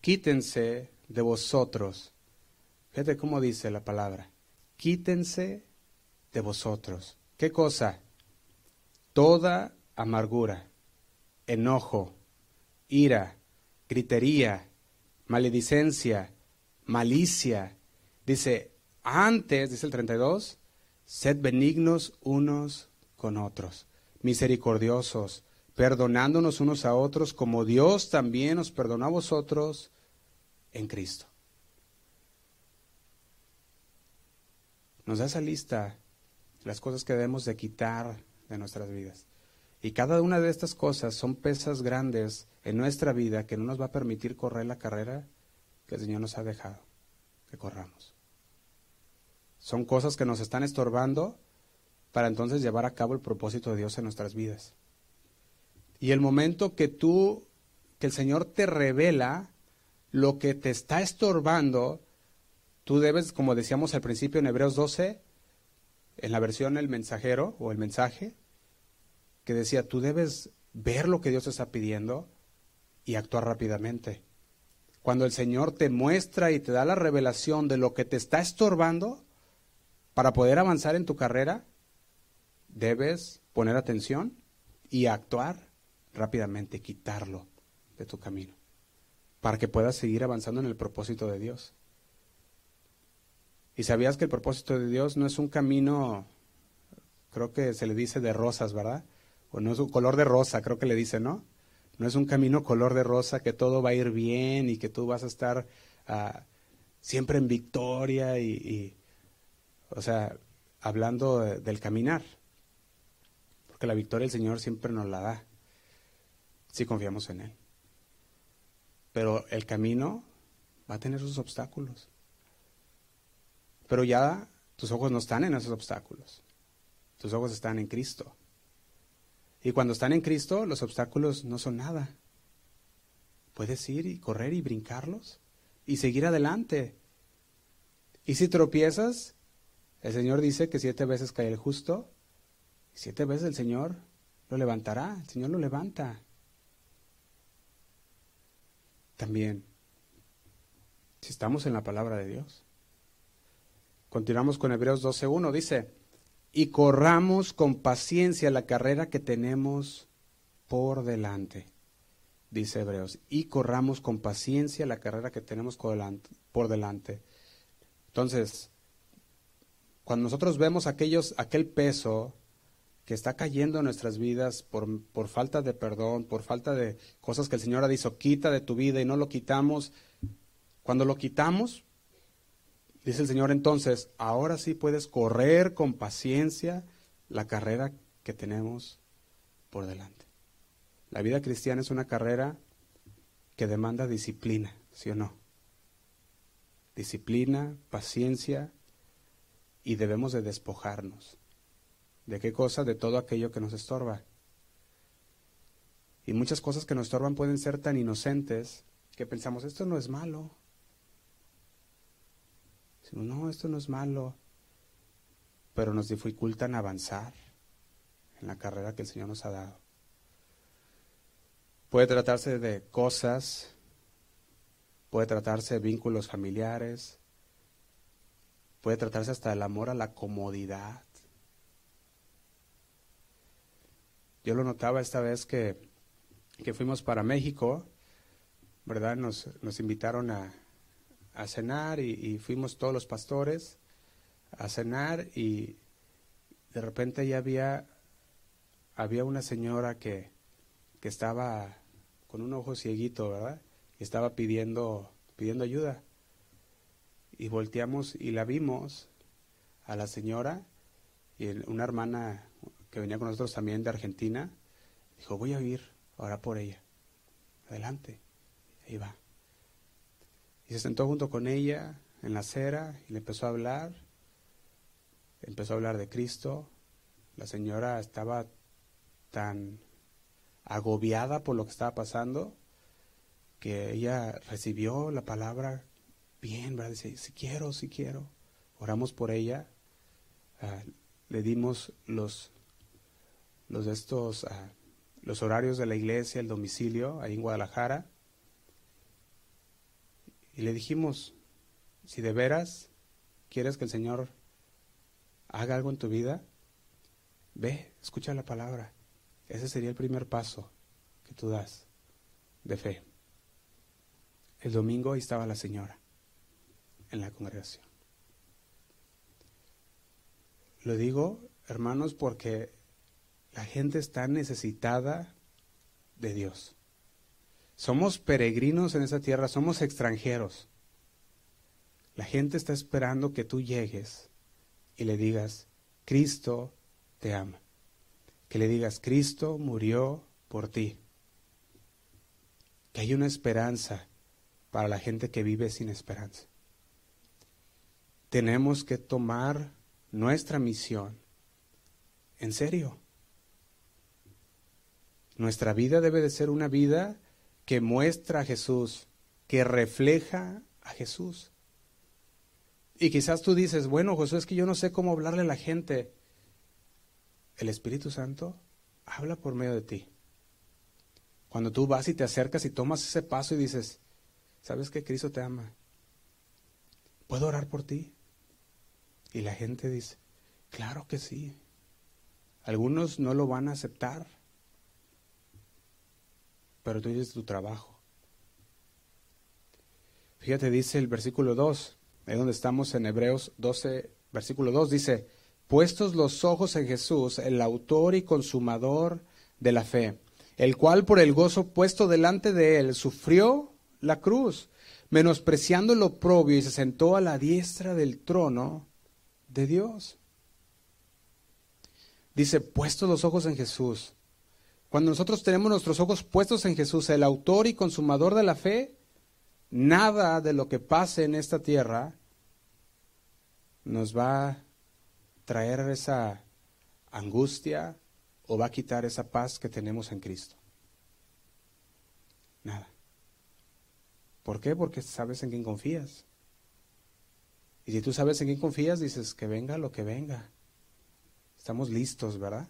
A: quítense de vosotros. Fíjate cómo dice la palabra. Quítense de vosotros. ¿Qué cosa? Toda amargura, enojo, ira, gritería, maledicencia, malicia. Dice, antes, dice el 32, sed benignos unos con otros, misericordiosos, perdonándonos unos a otros como Dios también os perdonó a vosotros en Cristo. Nos da esa lista las cosas que debemos de quitar de nuestras vidas. Y cada una de estas cosas son pesas grandes en nuestra vida que no nos va a permitir correr la carrera que el Señor nos ha dejado que corramos. Son cosas que nos están estorbando para entonces llevar a cabo el propósito de Dios en nuestras vidas. Y el momento que tú, que el Señor te revela lo que te está estorbando, tú debes, como decíamos al principio en Hebreos 12, en la versión el mensajero o el mensaje, que decía, tú debes ver lo que Dios está pidiendo y actuar rápidamente. Cuando el Señor te muestra y te da la revelación de lo que te está estorbando para poder avanzar en tu carrera, debes poner atención y actuar rápidamente, quitarlo de tu camino, para que puedas seguir avanzando en el propósito de Dios. Y sabías que el propósito de Dios no es un camino, creo que se le dice de rosas, ¿verdad? o no es un color de rosa, creo que le dice, ¿no? No es un camino color de rosa que todo va a ir bien y que tú vas a estar ah, siempre en victoria y, o sea, hablando del caminar. Porque la victoria el Señor siempre nos la da si confiamos en Él. Pero el camino va a tener sus obstáculos. Pero ya tus ojos no están en esos obstáculos. Tus ojos están en Cristo. Y cuando están en Cristo, los obstáculos no son nada. Puedes ir y correr y brincarlos y seguir adelante. Y si tropiezas, el Señor dice que siete veces cae el justo, y siete veces el Señor lo levantará, el Señor lo levanta. También, si estamos en la palabra de Dios. Continuamos con Hebreos 12.1, dice, y corramos con paciencia la carrera que tenemos por delante, dice Hebreos, y corramos con paciencia la carrera que tenemos por delante. Entonces, cuando nosotros vemos aquellos, aquel peso que está cayendo en nuestras vidas por, por falta de perdón, por falta de cosas que el Señor ha dicho, quita de tu vida y no lo quitamos, cuando lo quitamos, Dice el Señor entonces, ahora sí puedes correr con paciencia la carrera que tenemos por delante. La vida cristiana es una carrera que demanda disciplina, ¿sí o no? Disciplina, paciencia y debemos de despojarnos. ¿De qué cosa? De todo aquello que nos estorba. Y muchas cosas que nos estorban pueden ser tan inocentes que pensamos, esto no es malo, no, esto no es malo, pero nos dificultan avanzar en la carrera que el Señor nos ha dado. Puede tratarse de cosas, puede tratarse de vínculos familiares, puede tratarse hasta del amor a la comodidad. Yo lo notaba esta vez que, que fuimos para México, ¿verdad? Nos, nos invitaron a, a cenar y, fuimos todos los pastores a cenar y de repente ya había, había una señora que, que estaba con un ojo cieguito, ¿verdad? Y estaba pidiendo, pidiendo ayuda. Y volteamos y la vimos a la señora y una hermana que venía con nosotros también de Argentina, dijo, voy a ir ahora por ella. Adelante. Ahí va. Se sentó junto con ella en la acera y le empezó a hablar. Empezó a hablar de Cristo. La señora estaba tan agobiada por lo que estaba pasando que ella recibió la palabra bien, ¿verdad? Dice, si quiero, si quiero. Oramos por ella. Ah, le dimos los, los estos, ah, los horarios de la iglesia, el domicilio ahí en Guadalajara. Y le dijimos, si de veras quieres que el Señor haga algo en tu vida, ve, escucha la palabra. Ese sería el primer paso que tú das de fe. El domingo ahí estaba la señora en la congregación. Lo digo, hermanos, porque la gente está necesitada de Dios. Somos peregrinos en esa tierra, somos extranjeros. La gente está esperando que tú llegues y le digas, Cristo te ama. Que le digas, Cristo murió por ti. Que hay una esperanza para la gente que vive sin esperanza. Tenemos que tomar nuestra misión en serio. Nuestra vida debe de ser una vida que muestra a Jesús, que refleja a Jesús. Y quizás tú dices, bueno, Josué, es que yo no sé cómo hablarle a la gente. El Espíritu Santo habla por medio de ti. Cuando tú vas y te acercas y tomas ese paso y dices, ¿sabes que Cristo te ama? ¿Puedo orar por ti? Y la gente dice, claro que sí. Algunos no lo van a aceptar, pero tú dices tu trabajo. Fíjate, dice el versículo 2, ahí donde estamos en Hebreos 12, versículo 2, dice, puestos los ojos en Jesús, el autor y consumador de la fe, el cual por el gozo puesto delante de él sufrió la cruz, menospreciando lo propio y se sentó a la diestra del trono de Dios. Dice, puestos los ojos en Jesús. Cuando nosotros tenemos nuestros ojos puestos en Jesús, el autor y consumador de la fe, nada de lo que pase en esta tierra nos va a traer esa angustia o va a quitar esa paz que tenemos en Cristo. Nada. ¿Por qué? Porque sabes en quién confías. Y si tú sabes en quién confías, dices que venga lo que venga. Estamos listos, ¿verdad?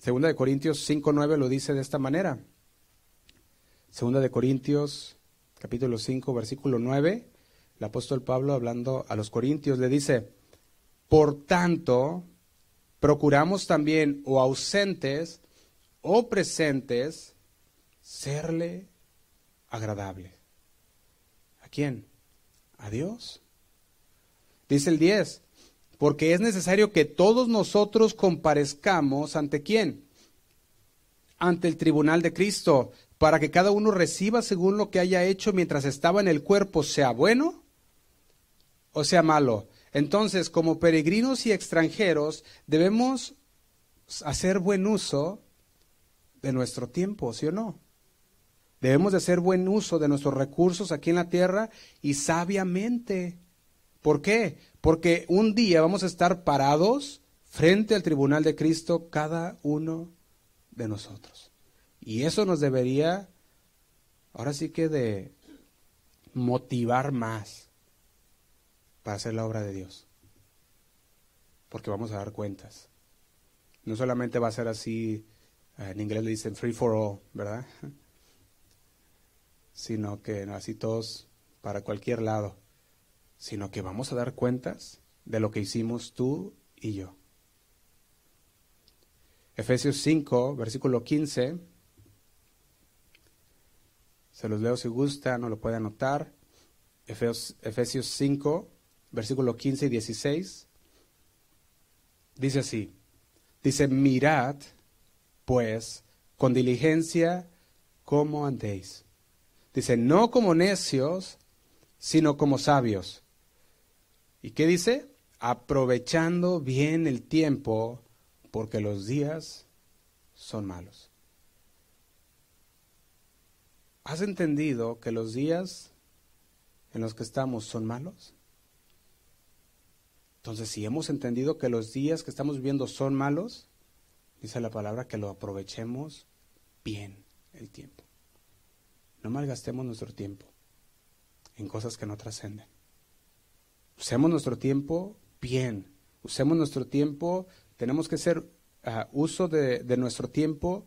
A: Segunda de Corintios 5.9 lo dice de esta manera. Segunda de Corintios, capítulo 5, versículo 9, el apóstol Pablo hablando a los corintios le dice, por tanto, procuramos también o ausentes o presentes serle agradable. ¿A quién? A Dios. Dice el 10, porque es necesario que todos nosotros comparezcamos ante quién? Ante el tribunal de Cristo, para que cada uno reciba según lo que haya hecho mientras estaba en el cuerpo, sea bueno o sea malo. Entonces, como peregrinos y extranjeros, debemos hacer buen uso de nuestro tiempo, ¿sí o no? Debemos de hacer buen uso de nuestros recursos aquí en la tierra y sabiamente. ¿Por qué? Porque un día vamos a estar parados frente al tribunal de Cristo cada uno de nosotros. Y eso nos debería, ahora sí que de motivar más para hacer la obra de Dios. Porque vamos a dar cuentas. No solamente va a ser así, en inglés le dicen free for all, ¿verdad? Sino que así todos para cualquier lado sino que vamos a dar cuentas de lo que hicimos tú y yo. Efesios 5, versículo 15. Se los leo si gusta, no lo puede anotar. Efesios, 5, versículo 15 y 16. Dice así. Dice, mirad, pues, con diligencia cómo andéis. Dice, no como necios, sino como sabios ¿Y qué dice? Aprovechando bien el tiempo porque los días son malos. ¿Has entendido que los días en los que estamos son malos? Entonces, si hemos entendido que los días que estamos viviendo son malos, dice la palabra que lo aprovechemos bien el tiempo. No malgastemos nuestro tiempo en cosas que no trascenden. Usemos nuestro tiempo bien. Usemos nuestro tiempo. Tenemos que hacer ah, uso de, de nuestro tiempo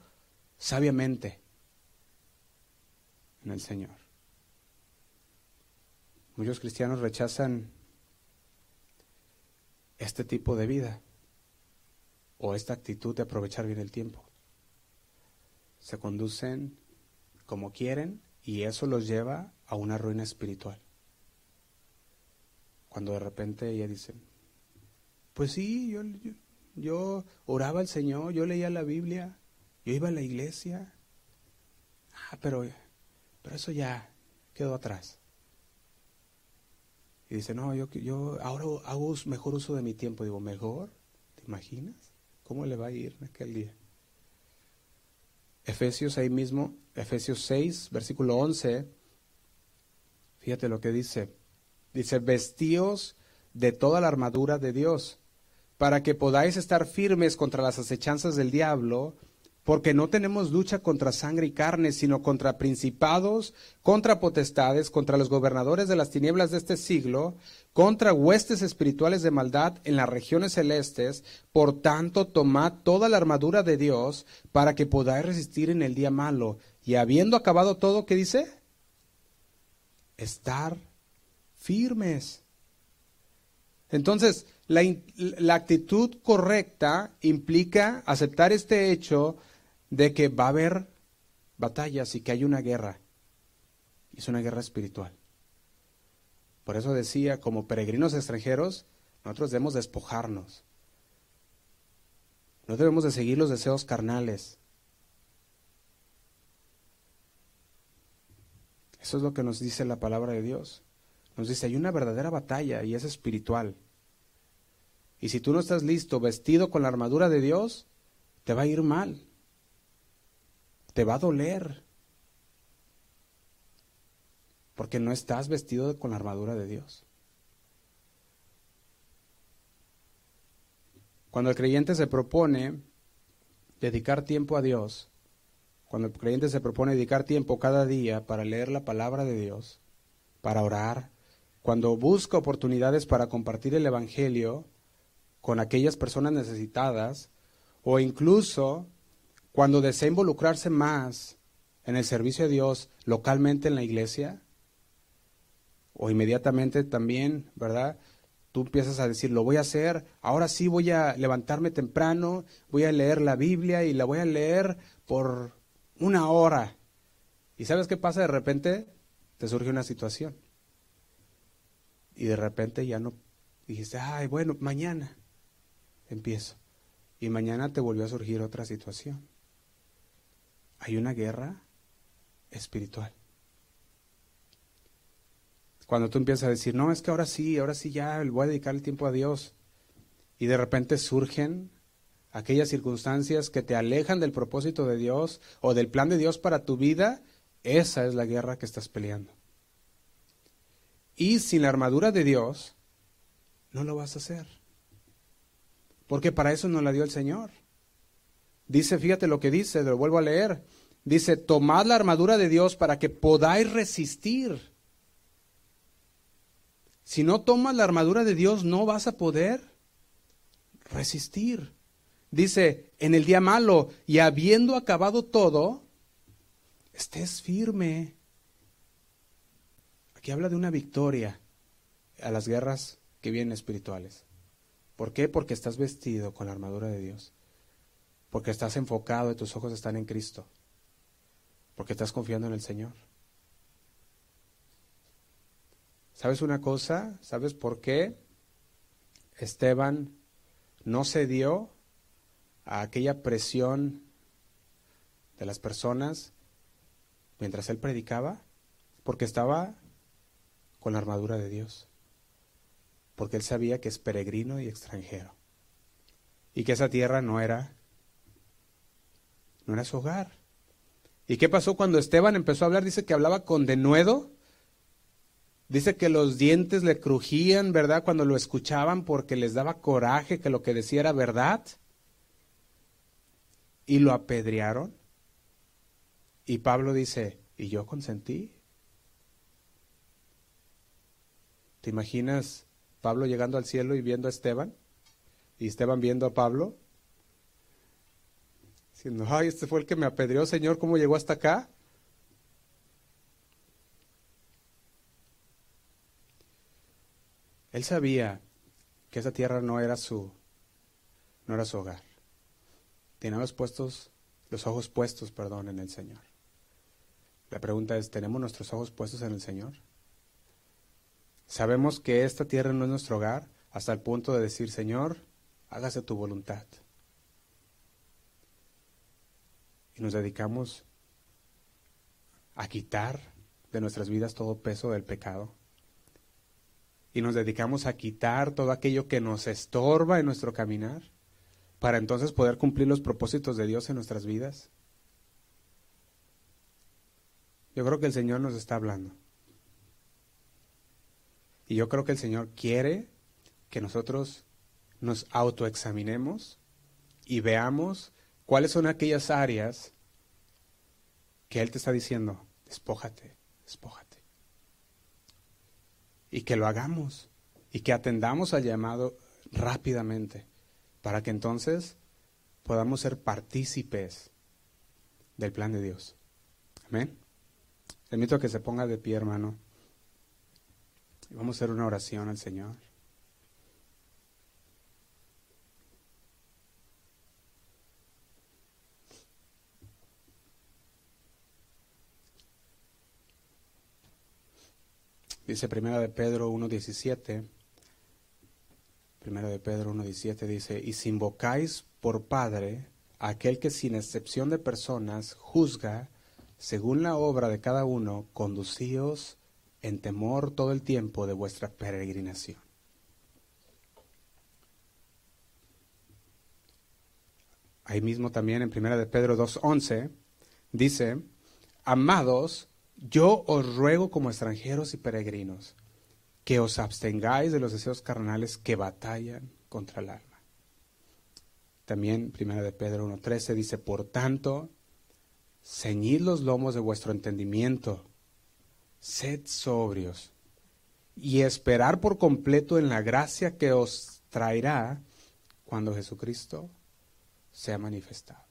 A: sabiamente en el Señor. Muchos cristianos rechazan este tipo de vida o esta actitud de aprovechar bien el tiempo. Se conducen como quieren y eso los lleva a una ruina espiritual. Cuando de repente ella dice, pues sí, yo, yo, oraba al Señor, yo leía la Biblia, yo iba a la iglesia. Ah, pero, pero eso ya quedó atrás. Y dice, no, yo, yo ahora hago mejor uso de mi tiempo. Digo, ¿mejor? ¿Te imaginas? ¿Cómo le va a ir en aquel día? Efesios ahí mismo, Efesios 6, versículo 11, fíjate lo que dice. Dice, vestíos de toda la armadura de Dios, para que podáis estar firmes contra las acechanzas del diablo, porque no tenemos lucha contra sangre y carne, sino contra principados, contra potestades, contra los gobernadores de las tinieblas de este siglo, contra huestes espirituales de maldad en las regiones celestes. Por tanto, tomad toda la armadura de Dios para que podáis resistir en el día malo. Y habiendo acabado todo, ¿qué dice? Estar firmes. Entonces, la, la actitud correcta implica aceptar este hecho de que va a haber batallas y que hay una guerra. Es una guerra espiritual. Por eso decía, como peregrinos extranjeros, nosotros debemos despojarnos. No debemos de seguir los deseos carnales. Eso es lo que nos dice la palabra de Dios. Nos dice, hay una verdadera batalla y es espiritual. Y si tú no estás listo, vestido con la armadura de Dios, te va a ir mal te va a doler. Porque no estás vestido con la armadura de Dios. Cuando el creyente se propone dedicar tiempo a Dios, cuando el creyente se propone dedicar tiempo cada día para leer la palabra de Dios, para orar, cuando busca oportunidades para compartir el Evangelio con aquellas personas necesitadas, o incluso cuando desea involucrarse más en el servicio de Dios localmente en la iglesia, o inmediatamente también, ¿verdad? Tú empiezas a decir, lo voy a hacer, ahora sí voy a levantarme temprano, voy a leer la Biblia y la voy a leer por una hora. ¿Y sabes qué pasa? De repente te surge una situación. Y de repente ya no dijiste, ay, bueno, mañana empiezo. Y mañana te volvió a surgir otra situación hay una guerra espiritual. Cuando tú empiezas a decir, no, es que ahora sí, ahora sí ya voy a dedicar el tiempo a Dios. Y de repente surgen aquellas circunstancias que te alejan del propósito de Dios o del plan de Dios para tu vida, esa es la guerra que estás peleando. Y sin la armadura de Dios, no lo vas a hacer. Porque para eso nos la dio el Señor. Dice, fíjate lo que dice, lo vuelvo a leer. Dice, tomad la armadura de Dios para que podáis resistir. Si no tomas la armadura de Dios, no vas a poder resistir. Dice, en el día malo y habiendo acabado todo, estés firme. Aquí habla de una victoria a las guerras que vienen espirituales. ¿Por qué? Porque estás vestido con la armadura de Dios porque estás enfocado y tus ojos están en Cristo, porque estás confiando en el Señor. ¿Sabes una cosa? ¿Sabes por qué Esteban no cedió a aquella presión de las personas mientras él predicaba? Porque estaba con la armadura de Dios. Porque él sabía que es peregrino y extranjero. Y que esa tierra no era no era su hogar. ¿Y qué pasó cuando Esteban empezó a hablar? Dice que hablaba con denuedo. Dice que los dientes le crujían, ¿verdad? Cuando lo escuchaban porque les daba coraje que lo que decía era verdad. Y lo apedrearon. Y Pablo dice, ¿y yo consentí? ¿Te imaginas Pablo llegando al cielo y viendo a Esteban? Y Esteban viendo a Pablo diciendo, ay, este fue el que me apedreó, Señor, ¿cómo llegó hasta acá? Él sabía que esa tierra no era su, no era su hogar. Tenía los puestos, los ojos puestos, perdón, en el Señor. La pregunta es, ¿tenemos nuestros ojos puestos en el Señor? Sabemos que esta tierra no es nuestro hogar hasta el punto de decir, Señor, hágase tu voluntad. y nos dedicamos a quitar de nuestras vidas todo peso del pecado y nos dedicamos a quitar todo aquello que nos estorba en nuestro caminar para entonces poder cumplir los propósitos de Dios en nuestras vidas? Yo creo que el Señor nos está hablando. Y yo creo que el Señor quiere que nosotros nos autoexaminemos y veamos cuáles son aquellas áreas que Él te está diciendo, despójate, despójate. Y que lo hagamos y que atendamos al llamado rápidamente para que entonces podamos ser partícipes del plan de Dios. Amén. Te invito a que se ponga de pie, hermano. Vamos a hacer una oración al Señor. Dice Primera de Pedro 1.17. Primera de Pedro 1.17 dice, y si invocáis por Padre aquel que sin excepción de personas juzga según la obra de cada uno, conducíos en temor todo el tiempo de vuestra peregrinación. Ahí mismo también en Primera de Pedro 2.11 dice, amados, yo os ruego como extranjeros y peregrinos que os abstengáis de los deseos carnales que batallan contra el alma. También Primera de Pedro 1.13 dice, por tanto, ceñid los lomos de vuestro entendimiento, sed sobrios y esperar por completo en la gracia que os traerá cuando Jesucristo sea manifestado.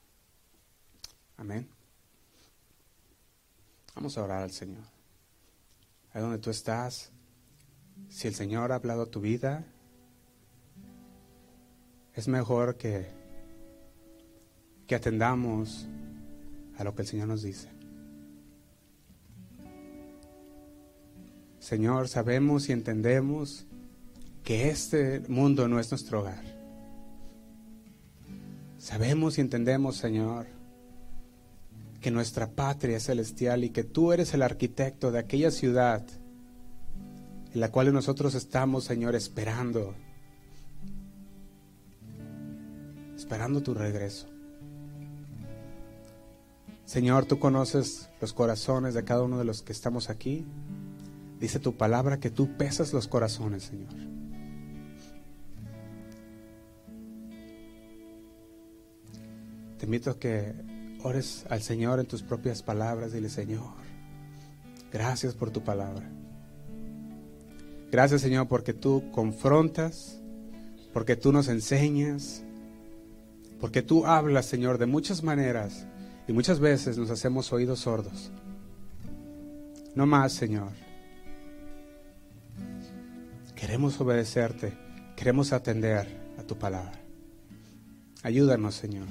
A: Amén. Vamos a orar al Señor. Ahí donde tú estás, si el Señor ha hablado a tu vida, es mejor que, que atendamos a lo que el Señor nos dice. Señor, sabemos y entendemos que este mundo no es nuestro hogar. Sabemos y entendemos, Señor, que nuestra patria es celestial y que tú eres el arquitecto de aquella ciudad en la cual nosotros estamos, Señor, esperando, esperando tu regreso. Señor, tú conoces los corazones de cada uno de los que estamos aquí. Dice tu palabra que tú pesas los corazones, Señor. Te invito a que ores al Señor en tus propias palabras. Dile, Señor, gracias por tu palabra. Gracias, Señor, porque tú confrontas, porque tú nos enseñas, porque tú hablas, Señor, de muchas maneras y muchas veces nos hacemos oídos sordos. No más, Señor. Queremos obedecerte, queremos atender a tu palabra. Ayúdanos, Señor.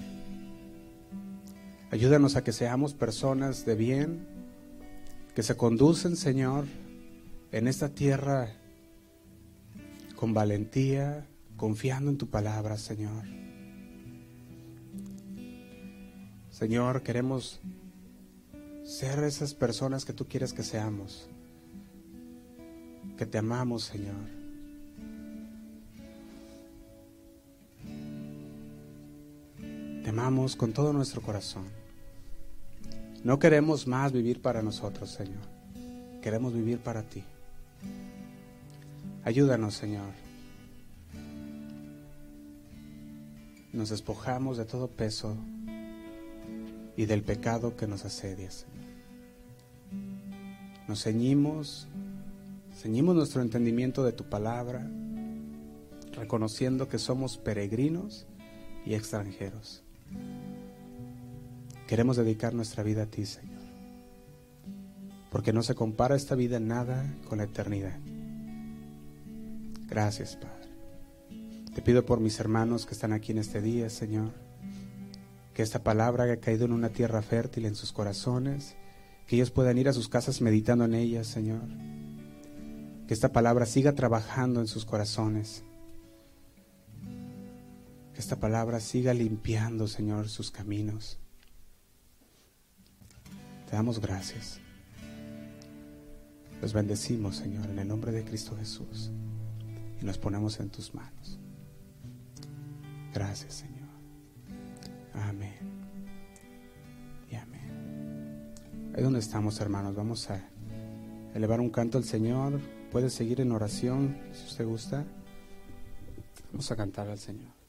A: Ayúdanos a que seamos personas de bien, que se conducen, Señor, en esta tierra con valentía, confiando en tu palabra, Señor. Señor, queremos ser esas personas que tú quieres que seamos, que te amamos, Señor. Te amamos con todo nuestro corazón. No queremos más vivir para nosotros, Señor. Queremos vivir para ti. Ayúdanos, Señor. Nos despojamos de todo peso y del pecado que nos asedia, Señor. Nos ceñimos, ceñimos nuestro entendimiento de tu palabra, reconociendo que somos peregrinos y extranjeros. Queremos dedicar nuestra vida a ti, Señor. Porque no se compara esta vida en nada con la eternidad. Gracias, Padre. Te pido por mis hermanos que están aquí en este día, Señor, que esta palabra haya caído en una tierra fértil en sus corazones, que ellos puedan ir a sus casas meditando en ella, Señor. Que esta palabra siga trabajando en sus corazones. Esta palabra siga limpiando, Señor, sus caminos. Te damos gracias. Los bendecimos, Señor, en el nombre de Cristo Jesús.
B: y nos ponemos en tus manos. Gracias, Señor. Amén. Y amén. Ahí donde estamos, hermanos, vamos a elevar un canto al Señor. Puede seguir en oración si usted gusta. Vamos a cantar al Señor.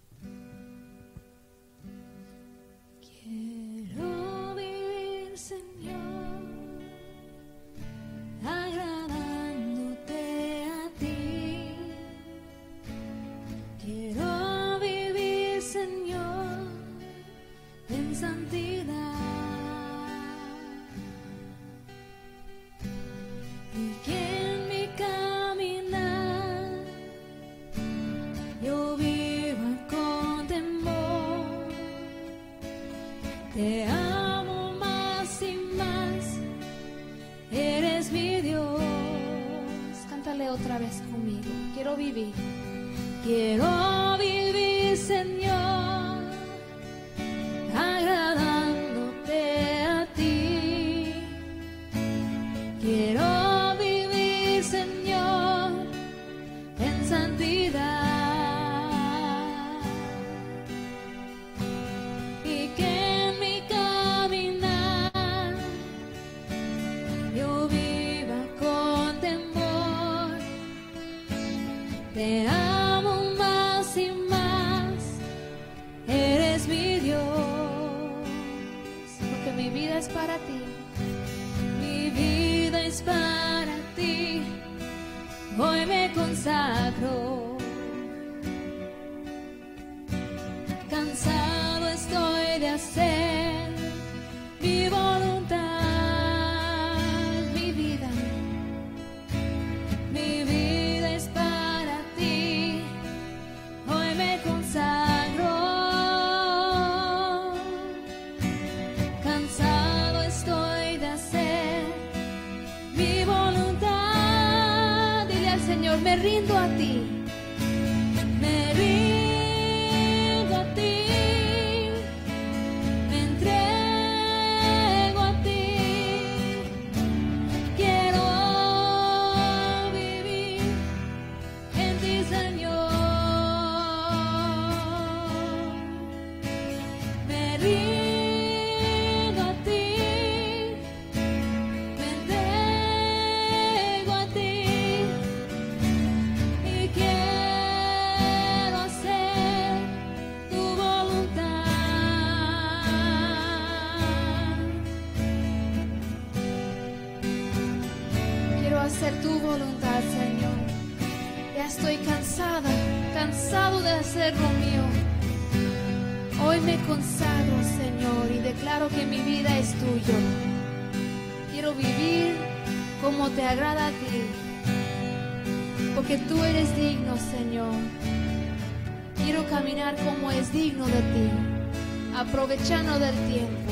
C: Aprovechando del tiempo.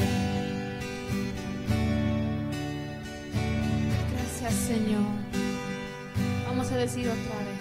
C: Gracias Señor. Vamos a decir otra vez.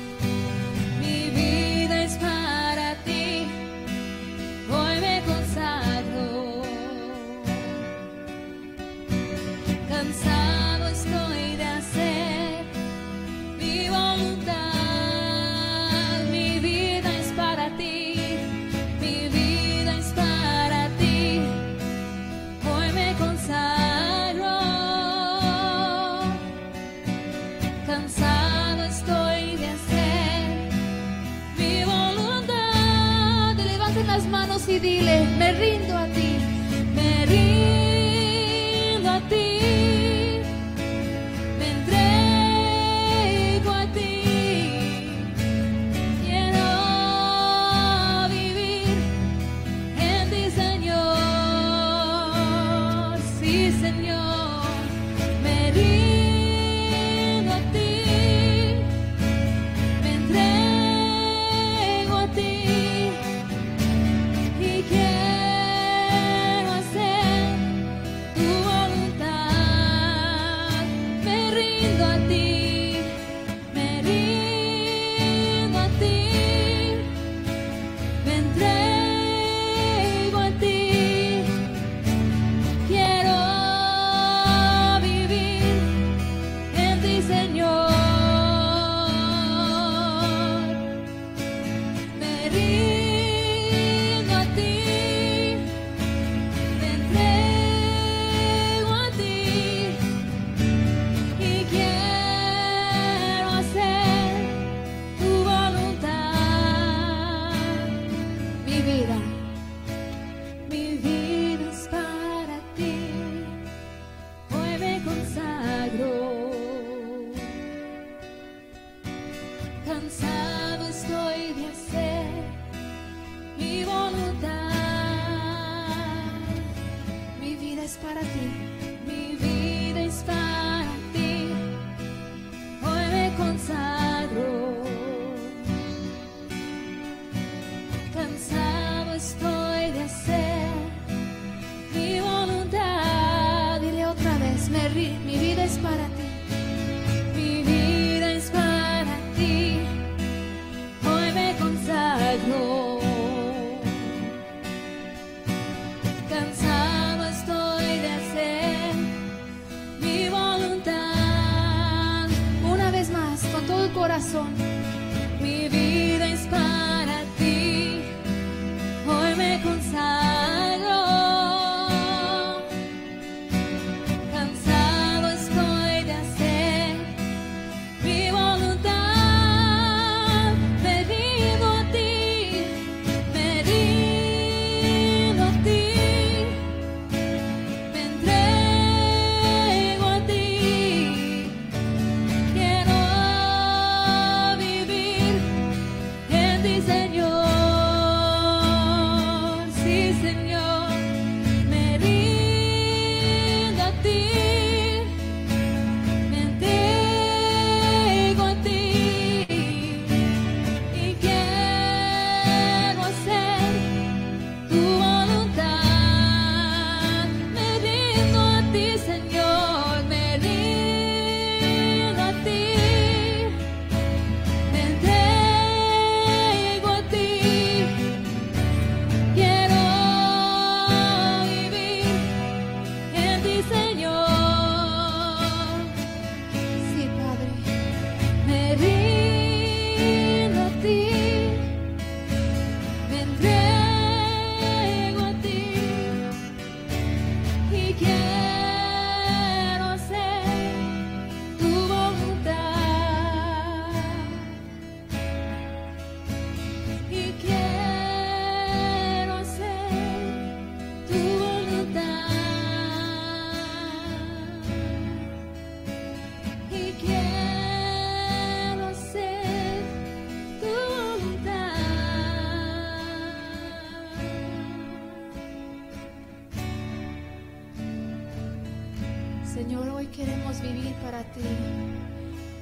C: vivir para ti,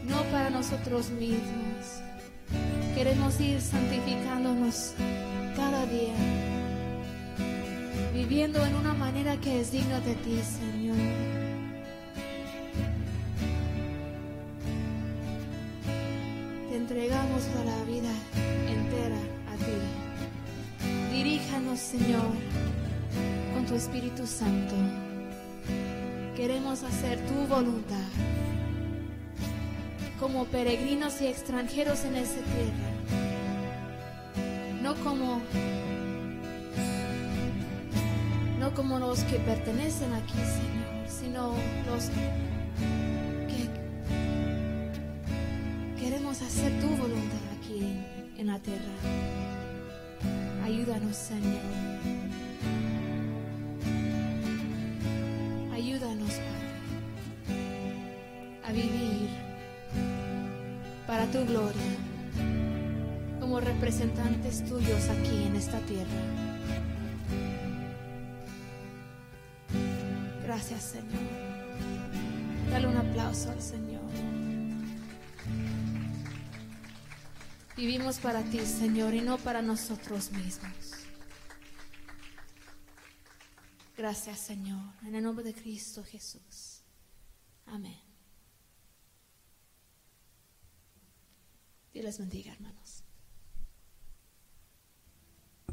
C: no para nosotros mismos. Queremos ir santificándonos cada día, viviendo en una manera que es digna de ti, Señor. te entregamos la vida entera a ti. Diríjanos, Señor, con tu Espíritu Santo queremos hacer tu voluntad. Como peregrinos y extranjeros en esta tierra. No como no como los que pertenecen aquí, Señor, sino los que queremos hacer tu voluntad aquí en la tierra. Ayúdanos, Señor. Ayúdanos, Padre, a vivir para tu gloria como representantes tuyos aquí en esta tierra. Gracias, Señor. Dale un aplauso al Señor. Vivimos para ti, Señor, y no para nosotros mismos. Gracias, Señor, en el nombre de Cristo Jesús. Amén. Dios les bendiga, hermanos.